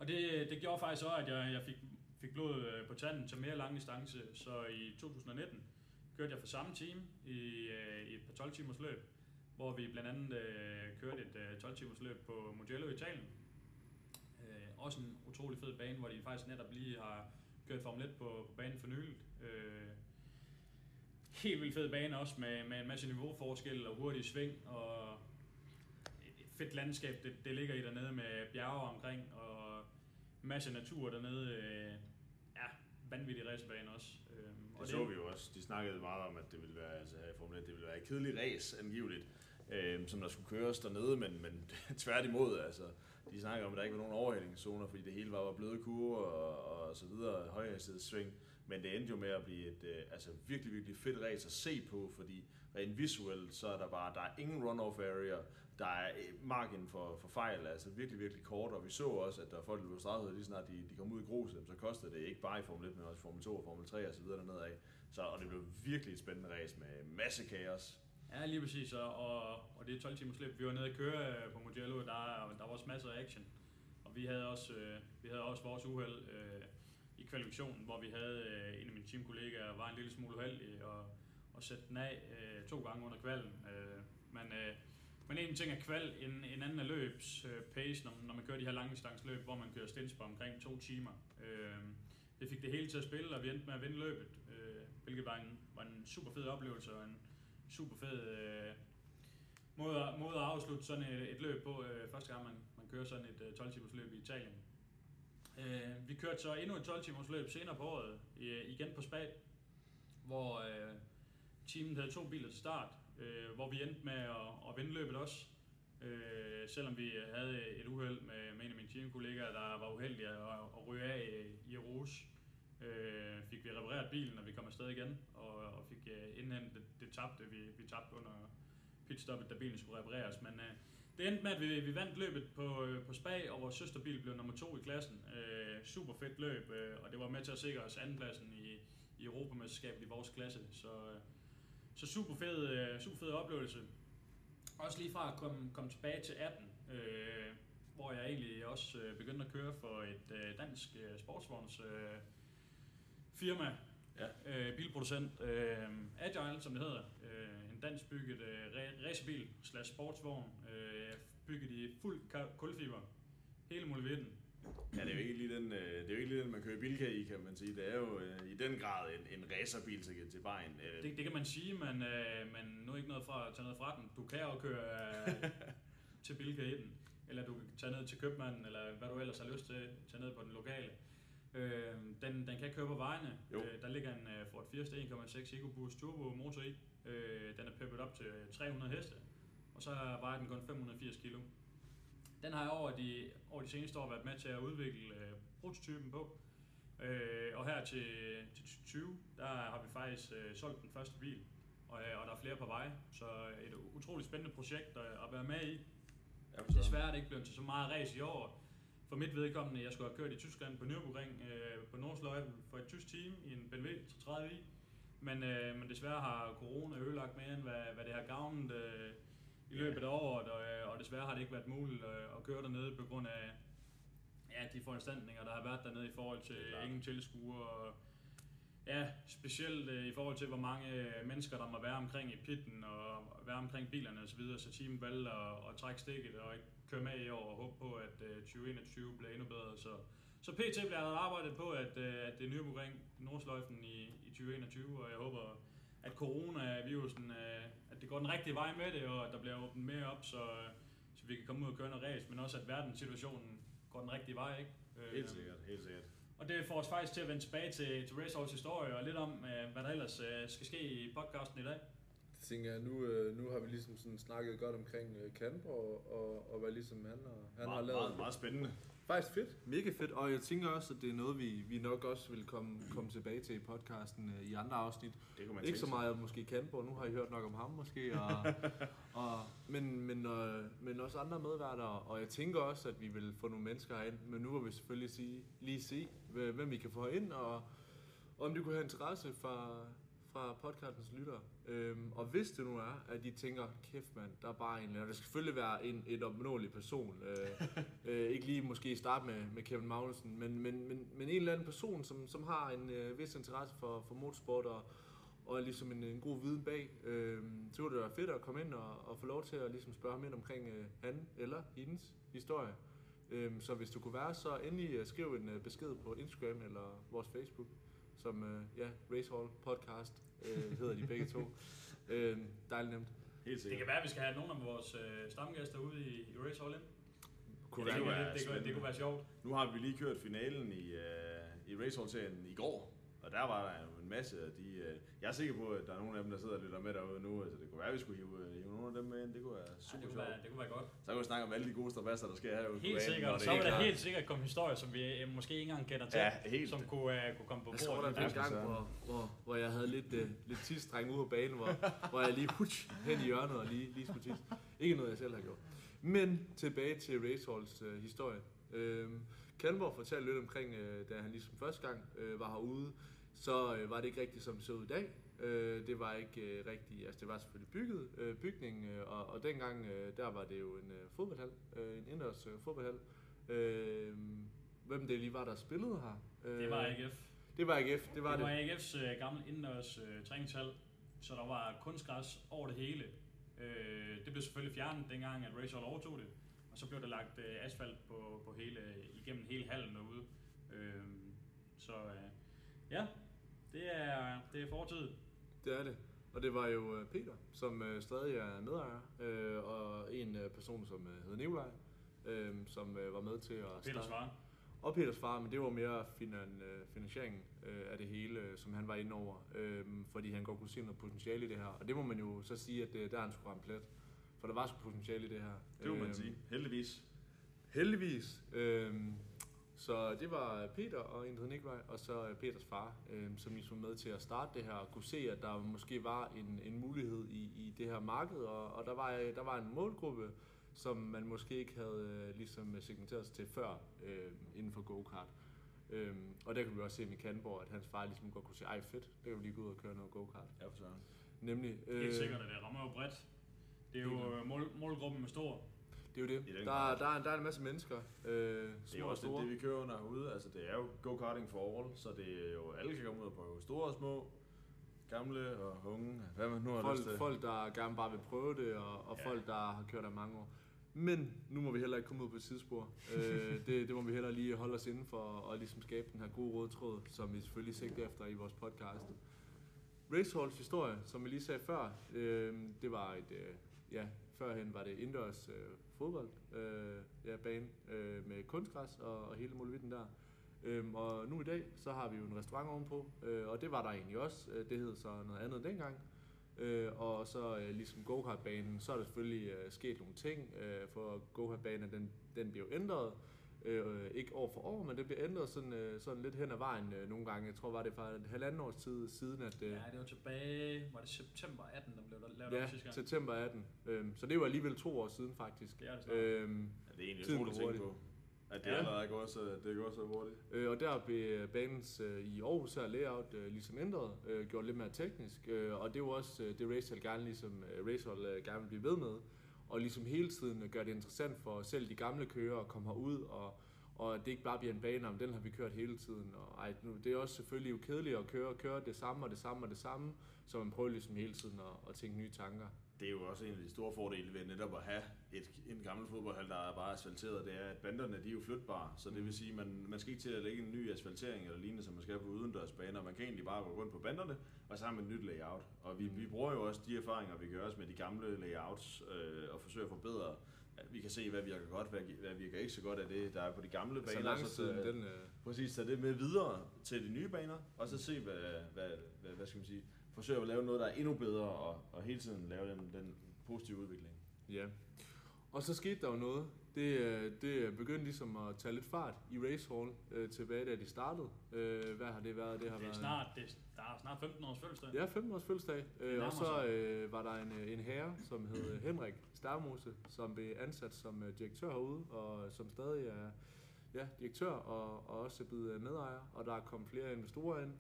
Og det, det gjorde faktisk også, at jeg, jeg fik, fik blod øh, på tanden til mere lang distance. Så i 2019 kørte jeg for samme team i, øh, i et par 12 timers løb, hvor vi blandt andet øh, kørte et øh, 12 timers løb på Mugello i Italien. Øh, også en utrolig fed bane, hvor de faktisk netop lige har kørt Formel 1 på, på banen for nyligt. Øh, helt vildt fed bane også med, med en masse niveauforskel og hurtige sving og et fedt landskab, det, det ligger i dernede med bjerge omkring og masse natur dernede. Øh, ja, vanvittig racerbane også. Øh, Det så vi jo også. De snakkede meget om, at det ville være, altså her i Formel 1, det ville være et kedeligt race angiveligt, øh, som der skulle køres dernede, men, men tværtimod, altså, de snakker om, at der ikke var nogen overhældingszoner, fordi det hele var, var bløde kurver og, og så videre, højhastighedssving. Men det endte jo med at blive et øh, altså virkelig, virkelig fedt race at se på, fordi rent visuelt, så er der bare, der er ingen run-off area, der er øh, margin for, for fejl, altså virkelig, virkelig kort, og vi så også, at der er folk, der blev straffet, lige snart de, de kom ud i gruset, så kostede det ikke bare i Formel 1, men også i Formel 2 og Formel 3 og så videre dernede af. Så, og det blev virkelig et spændende race med masse kaos. Ja, lige præcis, og, og, og det er 12 timers løb. Vi var nede at køre øh, på Mugello, der, der var også masser af action. Og vi havde også, øh, vi havde også vores uheld øh, i kvalifikationen, hvor vi havde øh, en af mine teamkollegaer var en lille smule uheldig og, og sætte den af øh, to gange under kvalden. Øh, men, øh, men en ting er kval, en, en anden er løbs øh, pace, når, når man kører de her langdistansløb, hvor man kører stints på omkring to timer. Øh, det fik det hele til at spille, og vi endte med at vinde løbet, øh, hvilket var en, var en super fed oplevelse og en super fed øh, måde, at- måde at afslutte sådan et, et løb på, øh, første gang man, man kører sådan et øh, 12 timers løb i Italien. Øh, vi kørte så endnu et 12 timers løb senere på året, i, igen på Spad, hvor øh, teamet havde to biler til start, øh, hvor vi endte med at, at vinde løbet også. Øh, selvom vi havde et uheld med, med en af mine teamkollegaer, der var uheldig at, at ryge af øh, i, i Rouge, øh, fik vi repareret bilen, og vi kom afsted igen, og, og fik øh, indhentet det, det tabte, vi, vi tabte under pitstoppet, da bilen skulle repareres. Men øh, det endte med, at vi, vi vandt løbet på, øh, på Spag, og vores søsterbil blev nummer to i klassen. Øh, super fedt løb, øh, og det var med til at sikre os andenpladsen i, i Europamesterskabet i vores klasse. Så, øh, så super fed, øh, super fed oplevelse. Også lige fra at komme, komme tilbage til 18, øh, hvor jeg egentlig også øh, begyndte at køre for et øh, dansk øh, sportsvogns øh, firma, Ja. øh, bilproducent, øh, Agile, som det hedder. Øh, en dansk bygget øh, ra- racerbil slash sportsvogn, øh, bygget i fuld kulfiber. Hele muligheden. Ja, det er jo ikke lige den, øh, det er jo ikke lige den, man kører bilka i, kan man sige. Det er jo øh, i den grad en, en racerbil til, til vejen. Øh, Det, det kan man sige, men, øh, men nu er ikke noget fra at tage noget fra den. Du kan jo køre øh, til Bilka i den, eller du kan tage ned til købmanden, eller hvad du ellers har lyst til, tage ned på den lokale. Øh, den, den kan køre på vejene. Jo. Øh, der ligger en uh, Ford Fiesta 1.6 EcoBoost Turbo motor i. Øh, den er peppet op til 300 heste, og så vejer den kun 580 kilo. Den har jeg over de, over de seneste år været med til at udvikle øh, prototypen på. Øh, og her til, til 2020, der har vi faktisk øh, solgt den første bil, og, øh, og der er flere på vej. Så et utroligt spændende projekt at, at være med i. ja. Desværre er det ikke blevet til så meget race i år. For mit vedkommende, jeg skulle have kørt i Tyskland på Nürburgring øh, på Nordsløjfen for et tysk team i en BMW 30i. Men, øh, men desværre har corona ødelagt mere end hvad, hvad det har gavnet øh, i løbet af året, og, øh, og desværre har det ikke været muligt øh, at køre dernede på grund af ja, de foranstaltninger, der har været dernede i forhold til ingen tilskuere. Og, ja, specielt øh, i forhold til, hvor mange øh, mennesker, der må være omkring i pitten og være omkring bilerne osv., så, så teamet valgte at, at trække stikket og ikke køre med i år og håbe på, at øh, 2021 bliver endnu bedre. Så, så PT bliver der arbejdet på, at, øh, at det nye Nürburgring Nordsløjfen i, i 2021, og jeg håber, at coronavirusen, øh, at det går den rigtige vej med det, og at der bliver åbnet mere op, så, øh, så vi kan komme ud og køre noget race, men også at verdenssituationen går den rigtige vej, ikke? Øh, Helt sikkert, helt sikkert. Og det får os faktisk til at vende tilbage til, til Racehorse historie, og lidt om, øh, hvad der ellers øh, skal ske i podcasten i dag. Det tænker jeg, nu, øh, nu har vi ligesom sådan snakket godt omkring øh, Kanborg, og, og hvad ligesom han har, han har Meget, lavet. meget, meget spændende. Faktisk fedt. Mega fedt, og jeg tænker også, at det er noget, vi, vi nok også vil komme, komme tilbage til i podcasten øh, i andre afsnit. Det kunne man Ikke så meget måske Kanborg, nu har I hørt nok om ham måske, og, og, men, men, øh, men også andre medværter, og jeg tænker også, at vi vil få nogle mennesker herind, men nu vil vi selvfølgelig sige, lige se, hv- hvem vi kan få ind, og, og om de kunne have interesse fra, fra podcastens lyttere. Øhm, og hvis det nu er, at de tænker, kæft mand, der er bare en eller anden, der skal selvfølgelig være en, et opnåelig person. Øh, øh, ikke lige måske starte med, med Kevin Magnussen, men, men, men, men en eller anden person, som, som har en øh, vis interesse for, for motorsport og, og ligesom en, en god viden bag. Øh, så kunne det være fedt at komme ind og, og få lov til at ligesom spørge ham ind omkring øh, han eller hendes historie. Øh, så hvis du kunne være, så endelig øh, skriv en øh, besked på Instagram eller vores Facebook, som øh, ja, Racehall Podcast øh, hedder de begge to. Øh, dejligt nemt. Helt Det sikkert. kan være, at vi skal have nogle af vores øh, stamgæster ude i, i Racehall ind. Kunne det, være- kunne, være det, det, kunne, det kunne være sjovt. Nu har vi lige kørt finalen i, uh, i Racehall-serien i går, og der var der jo en masse af de... Uh, jeg er sikker på, at der er nogle af dem, der sidder og lytter med derude nu. Altså, det kunne være, at vi skulle hive, uh, hive nogle af dem med ind. Det kunne være Ja, super det, kunne sjovt. være, det kunne være godt. Så kan vi snakke om alle de gode strabasser, der sker på Helt banen, når sikkert. det Så vil der er- helt sikkert komme historier, som vi øh, måske ikke engang kender til, Ja, helt. som kunne, øh, kunne komme på Jeg så der bordet. en gang, søren. hvor, hvor, hvor jeg havde lidt, øh, lidt tidsdreng ude på banen, hvor, hvor jeg lige hutsch, hen i hjørnet og lige, lige skulle tisse. Ikke noget, jeg selv har gjort. Men tilbage til Racehalls øh, historie. Øhm, Kalmborg fortalte lidt omkring, øh, da han ligesom første gang øh, var herude, så øh, var det ikke rigtigt, som det så ud i dag. Øh, det var ikke øh, rigtigt, altså det var selvfølgelig bygget, øh, bygning, øh, og, og dengang, øh, der var det jo en øh, fodboldhal, øh, en indendørs øh, fodboldhal. Øh, hvem det lige var, der spillede her? Øh, Det var AGF. Det var AGF, det var det det. var AGF's øh, gamle indendørs øh, træningshal, så der var kunstgræs over det hele. Øh, det blev selvfølgelig fjernet dengang, at Racehall overtog det, og så blev der lagt øh, asfalt på, på hele, igennem hele hallen derude. Øh, så øh, ja, det er, det er fortid. Det er det. Og det var jo øh, Peter, som øh, stadig er medejer, øh, og en øh, person, som hedder Nikolaj, øh, som øh, var med til at Peters far. Og Peters far, men det var mere finan, finansieringen øh, af det hele, som han var inde over, øh, fordi han godt kunne se noget potentiale i det her. Og det må man jo så sige, at øh, der er han sgu ramt plet. For der var sgu potentiale i det her. Det må man Øhm, sige. Heldigvis. Heldigvis. Øhm, så det var Peter og en, der hed Nikolaj, og så øh, Peters far, øhm, som ligesom var med til at starte det her, og kunne se, at der måske var en, en mulighed i, i det her marked, og, og der, var, øh, der var en målgruppe, som man måske ikke havde øh, ligesom segmenteret sig til før øh, inden for go-kart. Øhm, og der kan vi også se med Kanborg, at hans far ligesom godt kunne sige, ej fedt, det kan vi lige gå ud og køre noget go-kart. Ja, for søren. Nemlig. Helt sikkert, at det rammer jo bredt. Det er jo øh, mål, målgruppen med stor. Det er jo det. Der, grad. der, er, der er en masse mennesker, øh, Det små er jo også store. det, det, vi kører under herude. Altså, det er jo go-karting for all, så det er jo, alle kan komme ud og prøve. Store og små, gamle og unge, hvad man nu har lyst til. Folk, folk, der gerne bare vil prøve det, og, og Ja. ja. folk, der har kørt der mange år. Men nu må vi heller ikke komme ud på et tidsspor. øh, det, det må vi heller lige holde os inden for, og ligesom skabe den her gode røde tråd, som vi selvfølgelig sigter efter i vores podcast. Racehalls historie, som vi lige sagde før, øh, det var et, øh, ja, førhen var det indendørs øh, fodbold, øh, ja, bane øh, med kunstgræs og, og hele muligheden der. Øhm, og nu i dag, så har vi jo en restaurant ovenpå, øh, og det var der egentlig også. Øh, det hed så noget andet dengang. Øh, og så øh, ligesom go-kartbanen, så er der selvfølgelig øh, sket nogle ting, øh, for go-kartbanen den, den bliver jo ændret. Øh, ikke år for år, men det bliver ændret sådan, øh, sådan lidt hen ad vejen øh, nogle gange. Jeg tror, var det fra et halvanden års tid siden, at... Øh, Ja, det var tilbage, var det september 18, der blev der lavet ja sidste gang. september 18. Øhm, så det var alligevel to år siden faktisk. Det er det snart. Øhm, Ja, det er egentlig Tiden utroligt at går tænke på. At det Ja. allerede er gået så, det går så hurtigt. Øh, og der blev banens øh, i Aarhus her layout øh, ligesom ændret, øh, gjort lidt mere teknisk, øh, og det var også øh, det Racehall gerne ligesom øh, Racehall øh, gerne vil blive ved med, og ligesom hele tiden øh, gøre det interessant for selv de gamle kører at komme herud og, og at det ikke bare bliver en bane, om den har vi kørt hele tiden. Og ej, nu, det er også selvfølgelig jo kedeligt at køre, køre det samme og det samme og det samme, så man prøver ligesom hele tiden at, at tænke nye tanker. Det er jo også en af de store fordele ved netop at have et, en gammel fodboldhal, der er bare asfalteret, det er, at banderne de er jo flytbare, så det vil sige, at man, man skal ikke til at lægge en ny asfaltering eller lignende, som man skal på udendørsbaner. Man kan egentlig bare gå rundt på banderne, og så har man et nyt layout. Og vi, vi bruger jo også de erfaringer, vi gør os med de gamle layouts, øh, og forsøger at forbedre vi kan se, hvad virker godt, hvad, hvad virker ikke så godt af det, der er på de gamle baner. Så lang siden den... Øh, Præcis, tage det med videre til de nye baner, og så se, hvad, hvad, hvad, hvad skal man sige, forsøge at lave noget, der er endnu bedre, og, og hele tiden lave den, den positive udvikling. Ja. Og så skete der jo noget. Det, øh, det begyndte ligesom at tage lidt fart i Racehall øh, tilbage, da de startede. Øh, hvad har det været? Det har Det er været snart, det er, der er snart 15 års fødselsdag. Ja, 15 års fødselsdag. Øh, og så øh, var der en, øh, en herre, som hed øh, Henrik Starmose, som blev ansat som direktør herude, og som stadig er ja, direktør og, og også er blevet medejer. Og der er kommet flere investorer ind,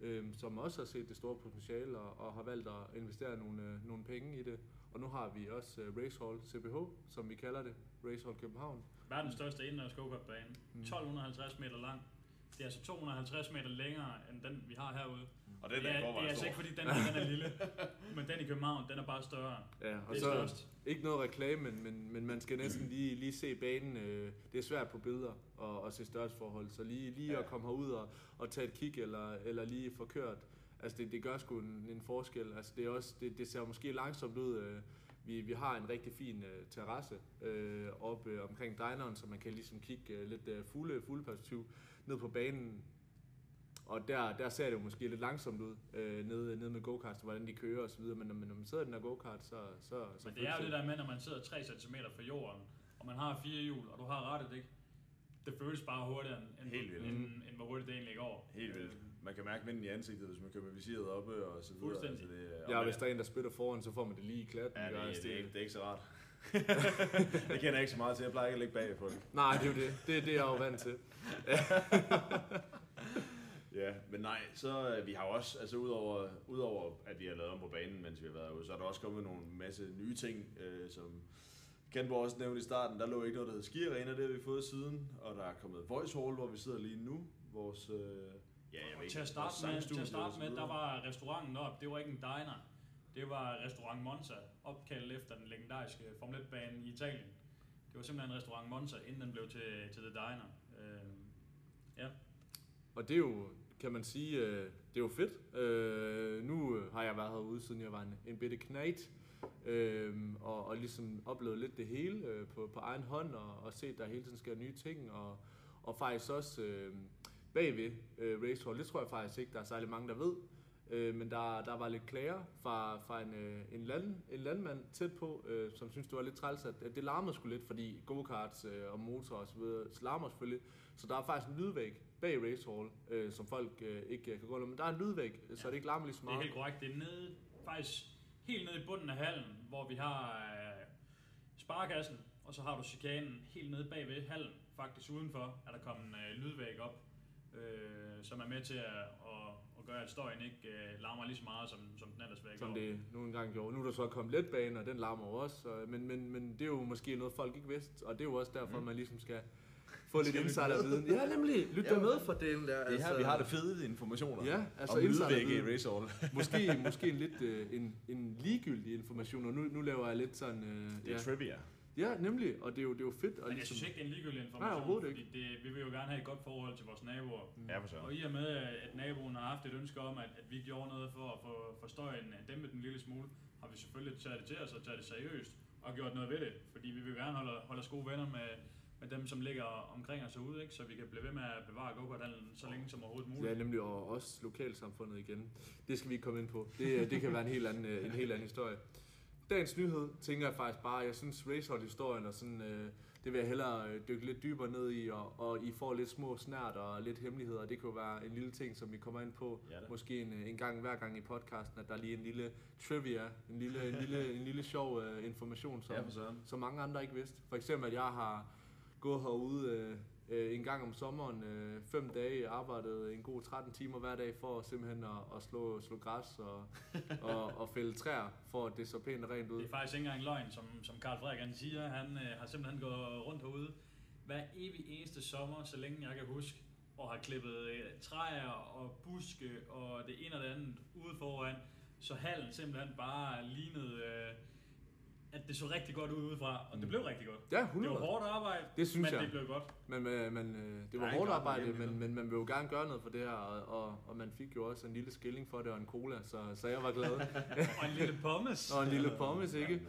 øh, som også har set det store potentiale og, og har valgt at investere nogle, øh, nogle penge i det. Og nu har vi også øh, Racehall CBH, som vi kalder det, Racehall København. Verdens største indendørs go-kart-bane. 1250 meter lang. Det er altså 250 meter længere end den, vi har herude. Og Det er, det er altså ikke fordi, den, den er lille, men den i København, den er bare større. Ja, og Det er så størst. ikke noget reklame, men, men, men man skal næsten lige, lige se banen. Øh, det er svært på billeder og, og se størrelsesforhold, så lige, lige Ja. at komme herud og, og tage et kig eller, eller lige få kørt, altså det, det gør sgu en, en forskel. Altså det, er også, det, det ser måske langsomt ud. Øh, vi, vi har en rigtig fin øh, terrasse øh, oppe øh, omkring dineren, så man kan ligesom kigge øh, lidt øh, fulde, fulde perspektiv ned på banen. Og der, der ser det jo måske lidt langsomt ud, øh, nede, nede med go-karts, hvordan de kører og så videre, men når, men når man sidder i den der go-kart, så, så, så Men det er jo det der med, når man sidder 3 cm fra jorden, og man har fire hjul, og du har rettet, ikke? Det føles bare hurtigere, end, end, Helt vildt. end, end, hvor hurtigt det egentlig går. Helt vildt. Man kan mærke vinden i ansigtet, hvis man kører med visiret oppe og så videre. Fuldstændig. Altså det, og Ja, hvis der er en, der spytter foran, så får man det lige i klatten. Ja, det, Altså, det, er ikke, det er ikke så rart. det kender jeg ikke så meget til. Jeg plejer ikke at ligge bag folk. Nej, det er jo det. Det er det, jeg er jo vant til. Ja, men nej, så øh, vi har jo også, altså udover, udover at vi har lavet om på banen, mens vi har været ude, så er der også kommet nogle masse nye ting, øh, som Kenborg også nævnte i starten, der lå ikke noget, der hed skiarena, det har vi fået siden, og der er kommet Voice Hall, hvor vi sidder lige nu, vores, øh, ja, jeg ved til at starte vores med, til at starte med der var restauranten deroppe, det var ikke en diner. Det var restaurant Monza, opkaldt efter den legendariske Formel 1-bane i Italien. Det var simpelthen restaurant Monza, inden den blev til, til The Diner. Øh, ja, Og det er jo, kan man sige, øh, det er jo fedt. Øh, nu har jeg været herude, siden jeg var en, en bitte knægt. Øh, og, og ligesom oplevet lidt det hele øh, på, på egen hånd, og, og set, der hele tiden sker nye ting. Og, og faktisk også øh, bagved øh, Racehall, det tror jeg faktisk ikke, der er særlig mange, der ved. Øh, men der, der var lidt klager fra, fra en, øh, en, land, en landmand tæt på, øh, som synes det var lidt træls, at, at det larmede sgu lidt, fordi go-karts øh, og motor og så videre larmer selvfølgelig. Så der er faktisk en lydvæg bag Racehall, øh, som folk øh, ikke øh, kan gå under. Men der er en lydvæg, ja. så det ikke larmer lige så det er meget. helt korrekt. Det er nede, faktisk helt nede i bunden af hallen, hvor vi har øh, sparekassen, og så har du chikanen helt nede bag ved hallen. Faktisk udenfor er der kommet en øh, lydvæg op, øh, som er med til at, at, at gøre, at støjen ikke øh, larmer lige så meget, som, som den ellers væk som det nu engang gjorde. Nu er der så kommet letbane, og den larmer også. Så, men, men, men det er jo måske noget, folk ikke vidste, og det er jo også derfor, mm. man ligesom skal få lidt insiderviden. Ja, nemlig. Lyt Ja, med for den der. Det er her, vi har det fede informationer. Ja, altså om insiderviden. lydvægge i Race Hall. måske, måske en lidt øh, en, en ligegyldig information, og nu, nu laver jeg lidt sådan... Øh, Det er ja. trivia. ja, nemlig, og det er jo, det er jo fedt. Og Men jeg synes ikke, det er en ligegyldig Nej, information, overhovedet fordi det, vi vil jo gerne have et godt forhold til vores naboer. Ja, for så. Og i og med, at naboen har haft et ønske om, at, at vi gjorde noget for at få for støjen dæmpet en lille smule, har vi selvfølgelig taget det til os og taget det seriøst og gjort noget ved det. Fordi vi vil gerne holde, holde os gode venner med, med dem, som ligger omkring os herude, ikke? så vi kan blive ved med at bevare go så længe som overhovedet muligt. Ja, nemlig, og også lokalsamfundet igen. Det skal vi ikke komme ind på. Det, det kan være en helt anden, øh, en helt anden historie. Dagens nyhed tænker jeg faktisk bare, jeg synes Racehall-historien og sådan, øh, det vil jeg hellere øh, dykke lidt dybere ned i, og, og I får lidt små snært og lidt hemmeligheder. Det kan jo være en lille ting, som vi kommer ind på, Ja, da. måske en, øh, en gang hver gang i podcasten, at der er lige en lille trivia, en lille, en lille, en lille sjov øh, information, som, Ja, som mange andre ikke vidste. For eksempel, at jeg har gået herude øh, øh, en gang om sommeren, øh, fem dage, arbejdet en god 13 timer hver dag for simpelthen at, at slå, slå græs og, og, og fælde træer, for at det så pænt og rent ud. Det er faktisk ikke engang løgn, som, som Karl Frederik han siger. Han øh, har simpelthen gået rundt herude hver evig eneste sommer, så længe jeg kan huske, og har klippet øh, træer og buske og det ene og det andet ude foran, så hallen simpelthen bare lignede, øh, at det så rigtig godt ud udefra, og det blev rigtig godt. Ja, Det 100. var hårdt arbejde, Det synes men jeg. det blev godt. Men, øh, men øh, det var Nej, hårdt arbejde, men, men man vil jo gerne gøre noget for det her, og, og, og man fik jo også en lille skilling for det og en cola, så, så jeg var glad. Og en lille pommes. og en lille pommes, ikke?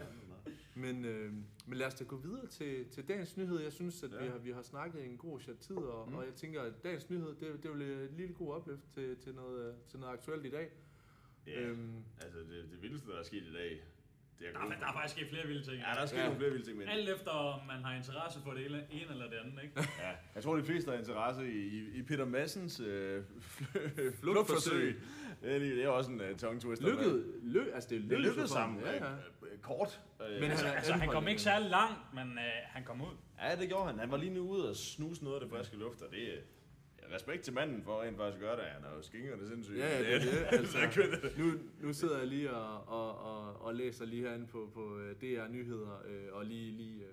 Men, øh, men lad os da gå videre til, til dagens nyhed. Jeg synes, at ja. vi, har, vi har snakket en god chat tid, og, mm. Mm. og jeg tænker, at dagens nyhed, det, det er jo et lille god opløft til, til, noget, øh, til noget aktuelt i dag. Ja, Øhm, altså det, det vildeste, der er sket i dag, det er Der, er- der er faktisk sket flere vilde ting. Ja, der er sket Ja. nogle flere vilde ting, men Alt efter, om man har interesse for det ene ene eller det andet, ikke? ja, jeg tror, de fleste har interesse i, i, Peter Massens øh, Flugtforsøg. flugtforsøg. Det er, det også en uh, tongue twister. lykket, ly, altså det er Det lykkedes, for sammen. Ja, ja. øh, øh, Kort. Øh, Men Altså, han altså han kom ikke særlig langt, men øh, han kom ud. Ja, det gjorde han. Han var lige nu ude og snuse noget af det friske luft, og det ja, respekt til manden for rent faktisk at gøre det. Han er jo skingerne sindssygt. Ja, ja, det det. Altså, Altså, nu, nu sidder jeg lige og, og, og, og læser lige herinde på, på øh, DR Nyheder, øh, og lige, lige øh,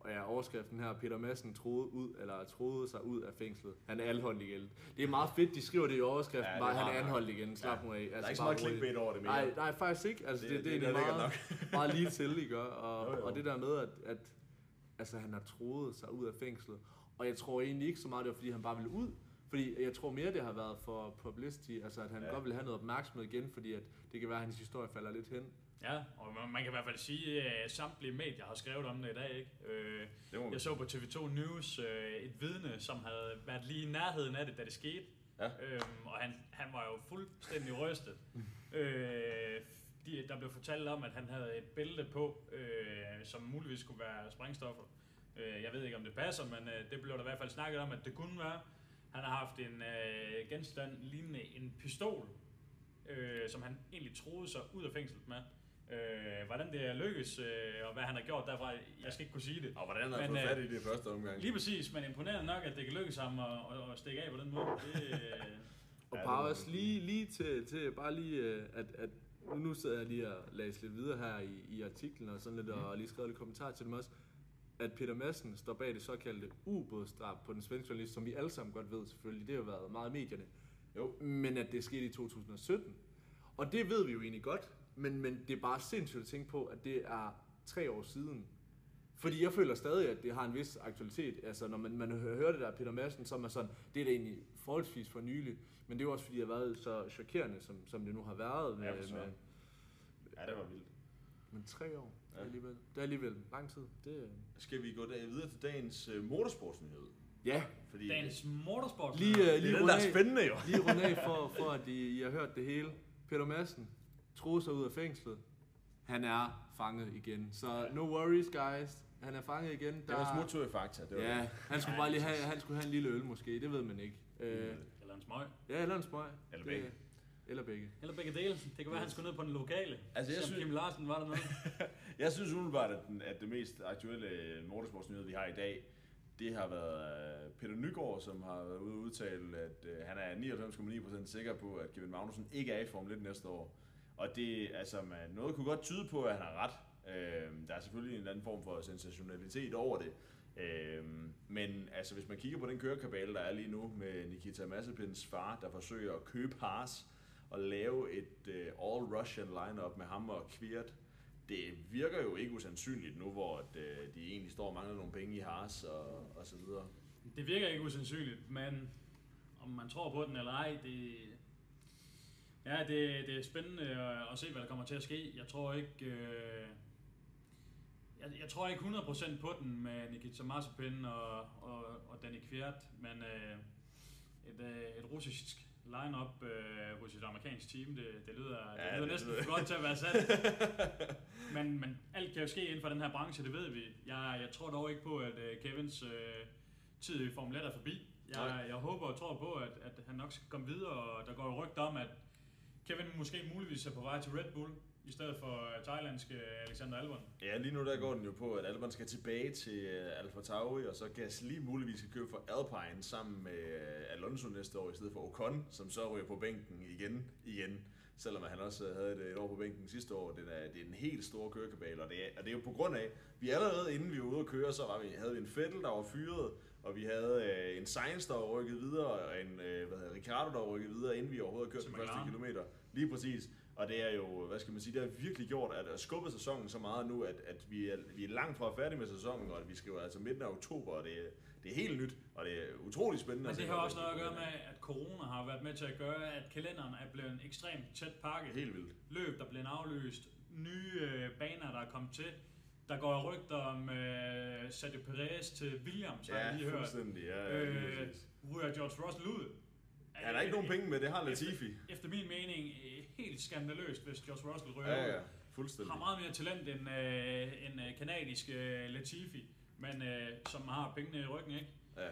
og ja, overskriften her, Peter Madsen troede, ud, eller troede sig ud af fængslet. Han er anholdt igen. Det er meget fedt, de skriver det i overskriften, Ja, bare han er anholdt igen. Slap ja. nu af. Altså, Der er ikke så meget clickbait over det mere. Nej, nej, faktisk ikke. Altså, det, Det- det, det, det er meget, meget lige til, I gør. Og, Jo, jo. og det der med, at, at altså, han har troet sig ud af fængslet. Og jeg tror egentlig ikke så meget, det var, fordi han bare ville ud. Fordi jeg tror mere, det har været for publicity, altså at han ja. Godt vil have noget opmærksomhed igen, fordi at det kan være, at hans historie falder lidt hen. Ja, og man- kan i hvert fald sige, at samtlige medier har skrevet om det i dag, ikke? Øh, Jeg så på TV2 News øh, et vidne, som havde været lige i nærheden af det, da det skete. Ja. Øhm, og han, han var jo fuldstændig rystet. øh, de, der blev fortalt om, at han havde et bælte på, øh, som muligvis skulle være sprængstoffer. Øh, jeg ved ikke, om det passer, men øh, det blev der i hvert fald snakket om, at det kunne være. Han har haft en øh, genstand lignende en pistol, øh, som han egentlig troede sig ud af fængslet med. Øh, hvordan det er lykkes, øh, og hvad han har gjort derfra, jeg skal ikke kunne sige det. Og hvordan har han Men, fået øh, fat i det i første omgang? Lige præcis, men imponerende nok, at det kan lykkes ham at, at, at stikke af på den måde. Det, øh, Og Ja, bare også lige, lige til, til bare lige, at, at nu, nu sidder jeg lige og læser lidt videre her i, i artiklen og sådan lidt, Mhm. og lige skrevet lidt kommentarer til dem også, at Peter Madsen står bag det såkaldte ubådsdrab på den svenske journalist, som vi alle sammen godt ved selvfølgelig, det har jo været meget i medierne. Jo. Men at det skete i 2017. Og det ved vi jo egentlig godt, men, men det er bare sindssygt at tænke på, at det er tre år siden. Fordi jeg føler stadig, at det har en vis aktualitet. Altså, når man, man hø- hører det der Peter Madsen, så er sådan, det er da egentlig forholdsvis for nylig. Men det er jo også, fordi det har været så chokerende, som, som det nu har været. Med, Ja, med. Ja, det var vildt. Men tre år, det er Ja. alligevel, det er alligevel lang tid. Det, øh, Skal vi gå der videre til dagens uh, motorsportsnyhed? ja, Fordi dagens motorsport. lige, uh, det er lige den, runde der er af, spændende jo. lige runde af for, for at I, I har hørt det hele. Peter Madsen troede sig ud af fængslet. Han er fanget igen. Så no worries, guys. Han er fanget igen. Det var en smuttur i fakta. Det var Ja, det. han skulle bare lige have, han skulle have en lille øl måske, det ved man ikke. Øh, Eller en smøg. ja, eller en smøg. Eller Det- begge. Eller begge. Eller begge dele. Det kan være, at han skulle ned på den lokale. Altså, jeg synes- Kim Larsen var der noget. Jeg synes umiddelbart, at, den, at det mest aktuelle motorsportsnyhed, vi har i dag, det har været øh, Peter Nygaard, som har været ude og udtale, at øh, han er 99,9% sikker på, at Kevin Magnussen ikke er i Formel 1 næste år. Og det, altså, man, noget kunne godt tyde på, at han har ret. Øh, der er selvfølgelig en eller anden form for sensationalitet over det. Øh, men altså, hvis man kigger på den kørekabale, der er lige nu med Nikita Mazepins far, der forsøger at købe Haas og lave et øh, all-Russian lineup med ham og Kvirt, det virker jo ikke usandsynligt nu, hvor at, øh, de egentlig står og mangler nogle penge i Haas og, og så videre. Det virker ikke usandsynligt, men om man tror på den eller ej, det, ja, det, det er spændende at, at se, hvad der kommer til at ske. Jeg tror ikke, øh, jeg, jeg tror ikke 100% på den med Nikita Mazepin og, og, og Danny Kvirt, men øh, et, øh, et russisk line-up øh, hos et amerikansk team, det, det lyder, Ja, det lyder det næsten lyder- godt til at være sandt. men, men alt kan jo ske inden for den her branche, det ved vi. Jeg, jeg tror dog ikke på, at øh, Kevins øh, tid i Formel 1 er forbi. Jeg, Nej. jeg håber og tror på, at, at han nok skal komme videre, og der går jo rygter om, at Kevin måske muligvis er på vej til Red Bull, i stedet for øh, thailandske Alexander Albon. Ja, lige nu der går den jo på, at Albon skal tilbage til uh, Alfa Tauri, og så Gasly muligvis skal købe for Alpine sammen med uh, Alonso næste år, i stedet for Ocon, som så ryger på bænken igen, igen. selvom han også øh, havde et, et år på bænken sidste år. Det er, det er en helt stor kørekabale, og det, er, og det er jo på grund af, vi allerede inden vi var ude at køre, så var vi, havde vi en Fettel, der var fyret, og vi havde øh, en Sainz, der var rykket videre, og en øh, hvad hedder, Ricardo, der var rykket videre, inden vi overhovedet kørte de første kilometer. Lige præcis. Og det er jo, hvad skal man sige, det har virkelig gjort, at, at skubbet sæsonen så meget nu, at, at vi, er, vi er langt fra færdige med sæsonen, og at vi skal jo altså midten af oktober, og det, er- det er helt nyt, og det er utrolig spændende. Men det har også noget at gøre med, at corona har været med til at gøre, at kalenderen er blevet ekstremt tæt pakket. Helt vildt. Løb, der bliver aflyst. Nye øh, baner, der er kommet til. Der går rygter om øh, Sergio Perez til Williams, har jeg Ja, lige hørt. Ja, Øh, ryger George Russell ud. ja, der er ikke nogen penge med, det har Latifi. Efter, efter min mening øh, helt skandaløst, hvis George Russell ryger Ja, ja, fuldstændig. Har meget mere talent end øh, en øh, kanadisk øh, Latifi, men øh, som har pengene i ryggen, ikke? Ja,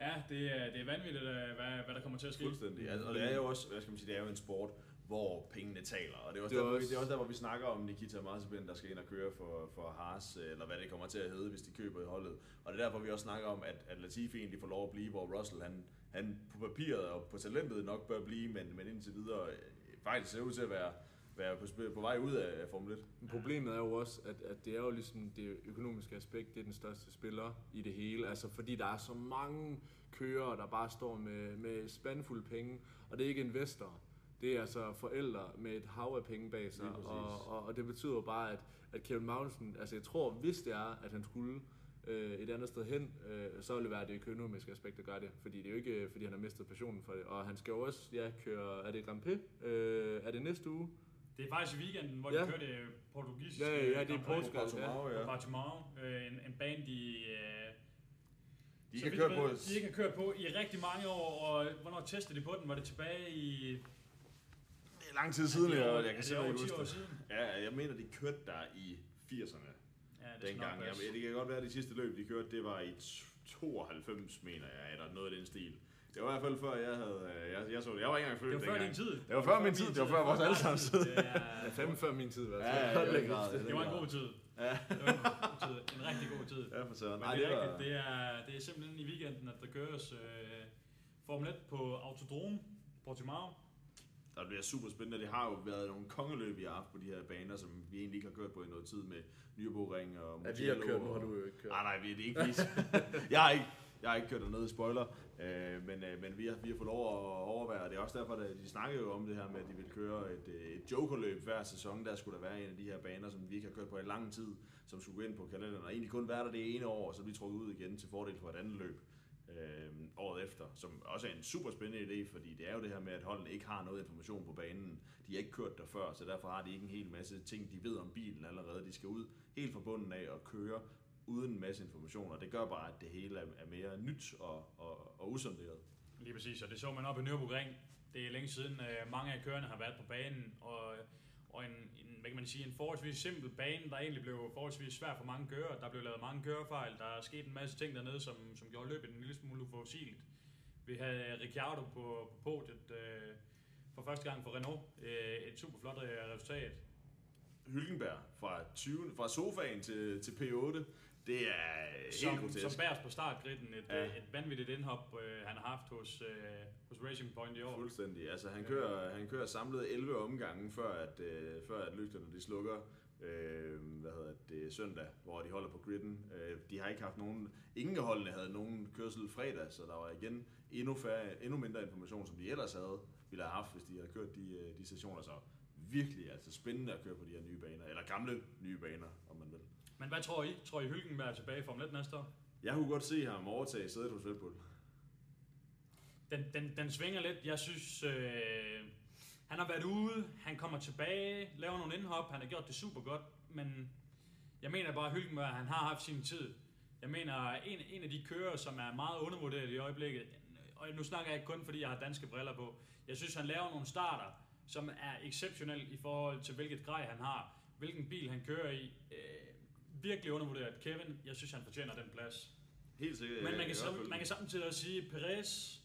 Ja, det er, det er vanvittigt, øh, hvad, hvad der kommer til at ske. fuldstændig. Altså, og det er jo også, hvad skal man sige, det er jo en sport, hvor pengene taler. Og det er også, Det er der, det er også der, hvor vi snakker om Nikita Mazepin, der skal ind og køre for, for Haas, øh, eller hvad det kommer til at hedde, hvis de køber i holdet. Og det er derfor, vi også snakker om, at, at Latifi egentlig får lov at blive, hvor Russell, han, han på papiret og på talentet nok bør blive, men, men indtil videre øh, faktisk ser ud til at være, være på, på vej ud af, af Formel 1. Men problemet er jo også, at, at det er jo ligesom det økonomiske aspekt, det er den største spiller i det hele. Altså fordi der er så mange kører, der bare står med, med spandfulde penge, og det er ikke investorer. Det er altså forældre med et hav af penge bag sig, og, og, og det betyder jo bare, at, at Kevin Magnussen, altså jeg tror, hvis det er, at han skulle øh, et andet sted hen, øh, så vil det være det økonomiske aspekt, der gør det. Fordi det er jo ikke, fordi han har mistet passionen for det. Og han skal jo også ja, køre, er det Grand Prix? Øh, er det næste uge? Det er faktisk i weekenden, hvor Ja. de kørte portugisisk. Ja, ja, ja, det er Grand Prix Portugal. Ja. Portimao, På ja. Bartimao, øh, en, en bane, de, øh, De kan køre på... de ikke har kørt på i rigtig mange år, og hvornår testede de på den? Var det tilbage i... Det er lang tid siden, det jeg, jeg kan det simpelthen 10 ikke huske det. siden? Ja, jeg mener, de kørte der i 80'erne. Ja, det dengang. Jeg, det kan godt være, at de sidste løb, de kørte, det var i 92, mener jeg, eller noget af den stil. Det var i hvert fald før jeg havde, øh, jeg, jeg så det. Jeg var ikke engang født Det var før dengang. din tid. Det var før min tid. Det var før vores allesammens tid. Det er- Ja, fandme før min tid, hvert Ja, ja, grad. kæft. Det var en god tid. Ja. Det var en god tid. En rigtig god tid. Ja, for søren. Men Nej, det er det var... rigtigt, det er, det er simpelthen i weekenden, at der køres øh, Formel 1 på Autodrome, Portimao. Der bliver super spændende. Det har jo været nogle kongeløb, vi har haft på de her baner, som vi egentlig ikke har kørt på i noget tid med Nürburgring og Ja, vi har Mugello kørt, nu har du jo ikke kørt. Nej, nej, vi- det er ikke vi. jeg har ikke, jeg har ikke kørt dernede, spoiler. Øh, men, øh, men vi har, vi har fået lov at overvære, og det er også derfor, at de snakkede jo om det her med, at de ville køre et, øh, et jokerløb hver sæson. Der skulle der være en af de her baner, som vi ikke har kørt på i lang tid, som skulle gå ind på kalenderen, og egentlig kun være der det ene år, og så blive trukket ud igen til fordel for et andet løb øh, året efter, som også er en super spændende idé, fordi det er jo det her med, at holdene ikke har noget information på banen. De har ikke kørt der før, så derfor har de ikke en hel masse ting, de ved om bilen allerede. De skal ud helt fra bunden af og køre uden en masse information, og det gør bare, at det hele er, mere nyt og, og, og usunderet. Lige præcis, og det så man op i Nürburgring. Det er længe siden, øh, mange af kørerne har været på banen, og, og en, en, hvad kan man sige, en forholdsvis simpel bane, der egentlig blev forholdsvis svær for mange kører. Der blev lavet mange kørefejl, der er sket en masse ting dernede, som, som gjorde løbet en lille smule uforudsigeligt. Vi havde Ricciardo på, på podiet øh, for første gang for Renault. Øh, et super flot øh, resultat. Hylkenberg fra, 20, fra sofaen til, til P8, det er helt grotesk. som bærs på startgritten. Et, Ja. et vanvittigt indhop, øh, han har haft hos, øh, hos Racing Point i år. Fuldstændig. Altså, han kører, han kører samlet 11 omgange, før at, øh, før at lygterne de slukker. Øh, hvad hedder det, søndag, hvor de holder på griden. Øh, de har ikke haft nogen, ingen af holdene havde nogen kørsel fredag, så der var igen endnu, færre, endnu mindre information, som de ellers havde, ville have haft, hvis de havde kørt de, øh, de stationer. Så virkelig altså spændende at køre på de her nye baner, eller gamle nye baner, om man vil. Men hvad tror I? Tror I Hylkenberg er tilbage i Formel 1 næste år? Jeg kunne godt se ham overtage sædet hos Red Bull. Den, den, den svinger lidt. Jeg synes, øh, han har været ude, han kommer tilbage, laver nogle indhop, han har gjort det super godt, men jeg mener bare, at Hylkenberg, han har haft sin tid. Jeg mener, en, en af de kører, som er meget undervurderet i øjeblikket, og nu snakker jeg ikke kun, fordi jeg har danske briller på, jeg synes, han laver nogle starter, som er exceptionelt i forhold til, hvilket grej han har, hvilken bil han kører i. Øh, virkelig undervurderet. Kevin, jeg synes, han fortjener den plads. Helt sikkert. Men man kan, sam, man kan samtidig også sige, Perez,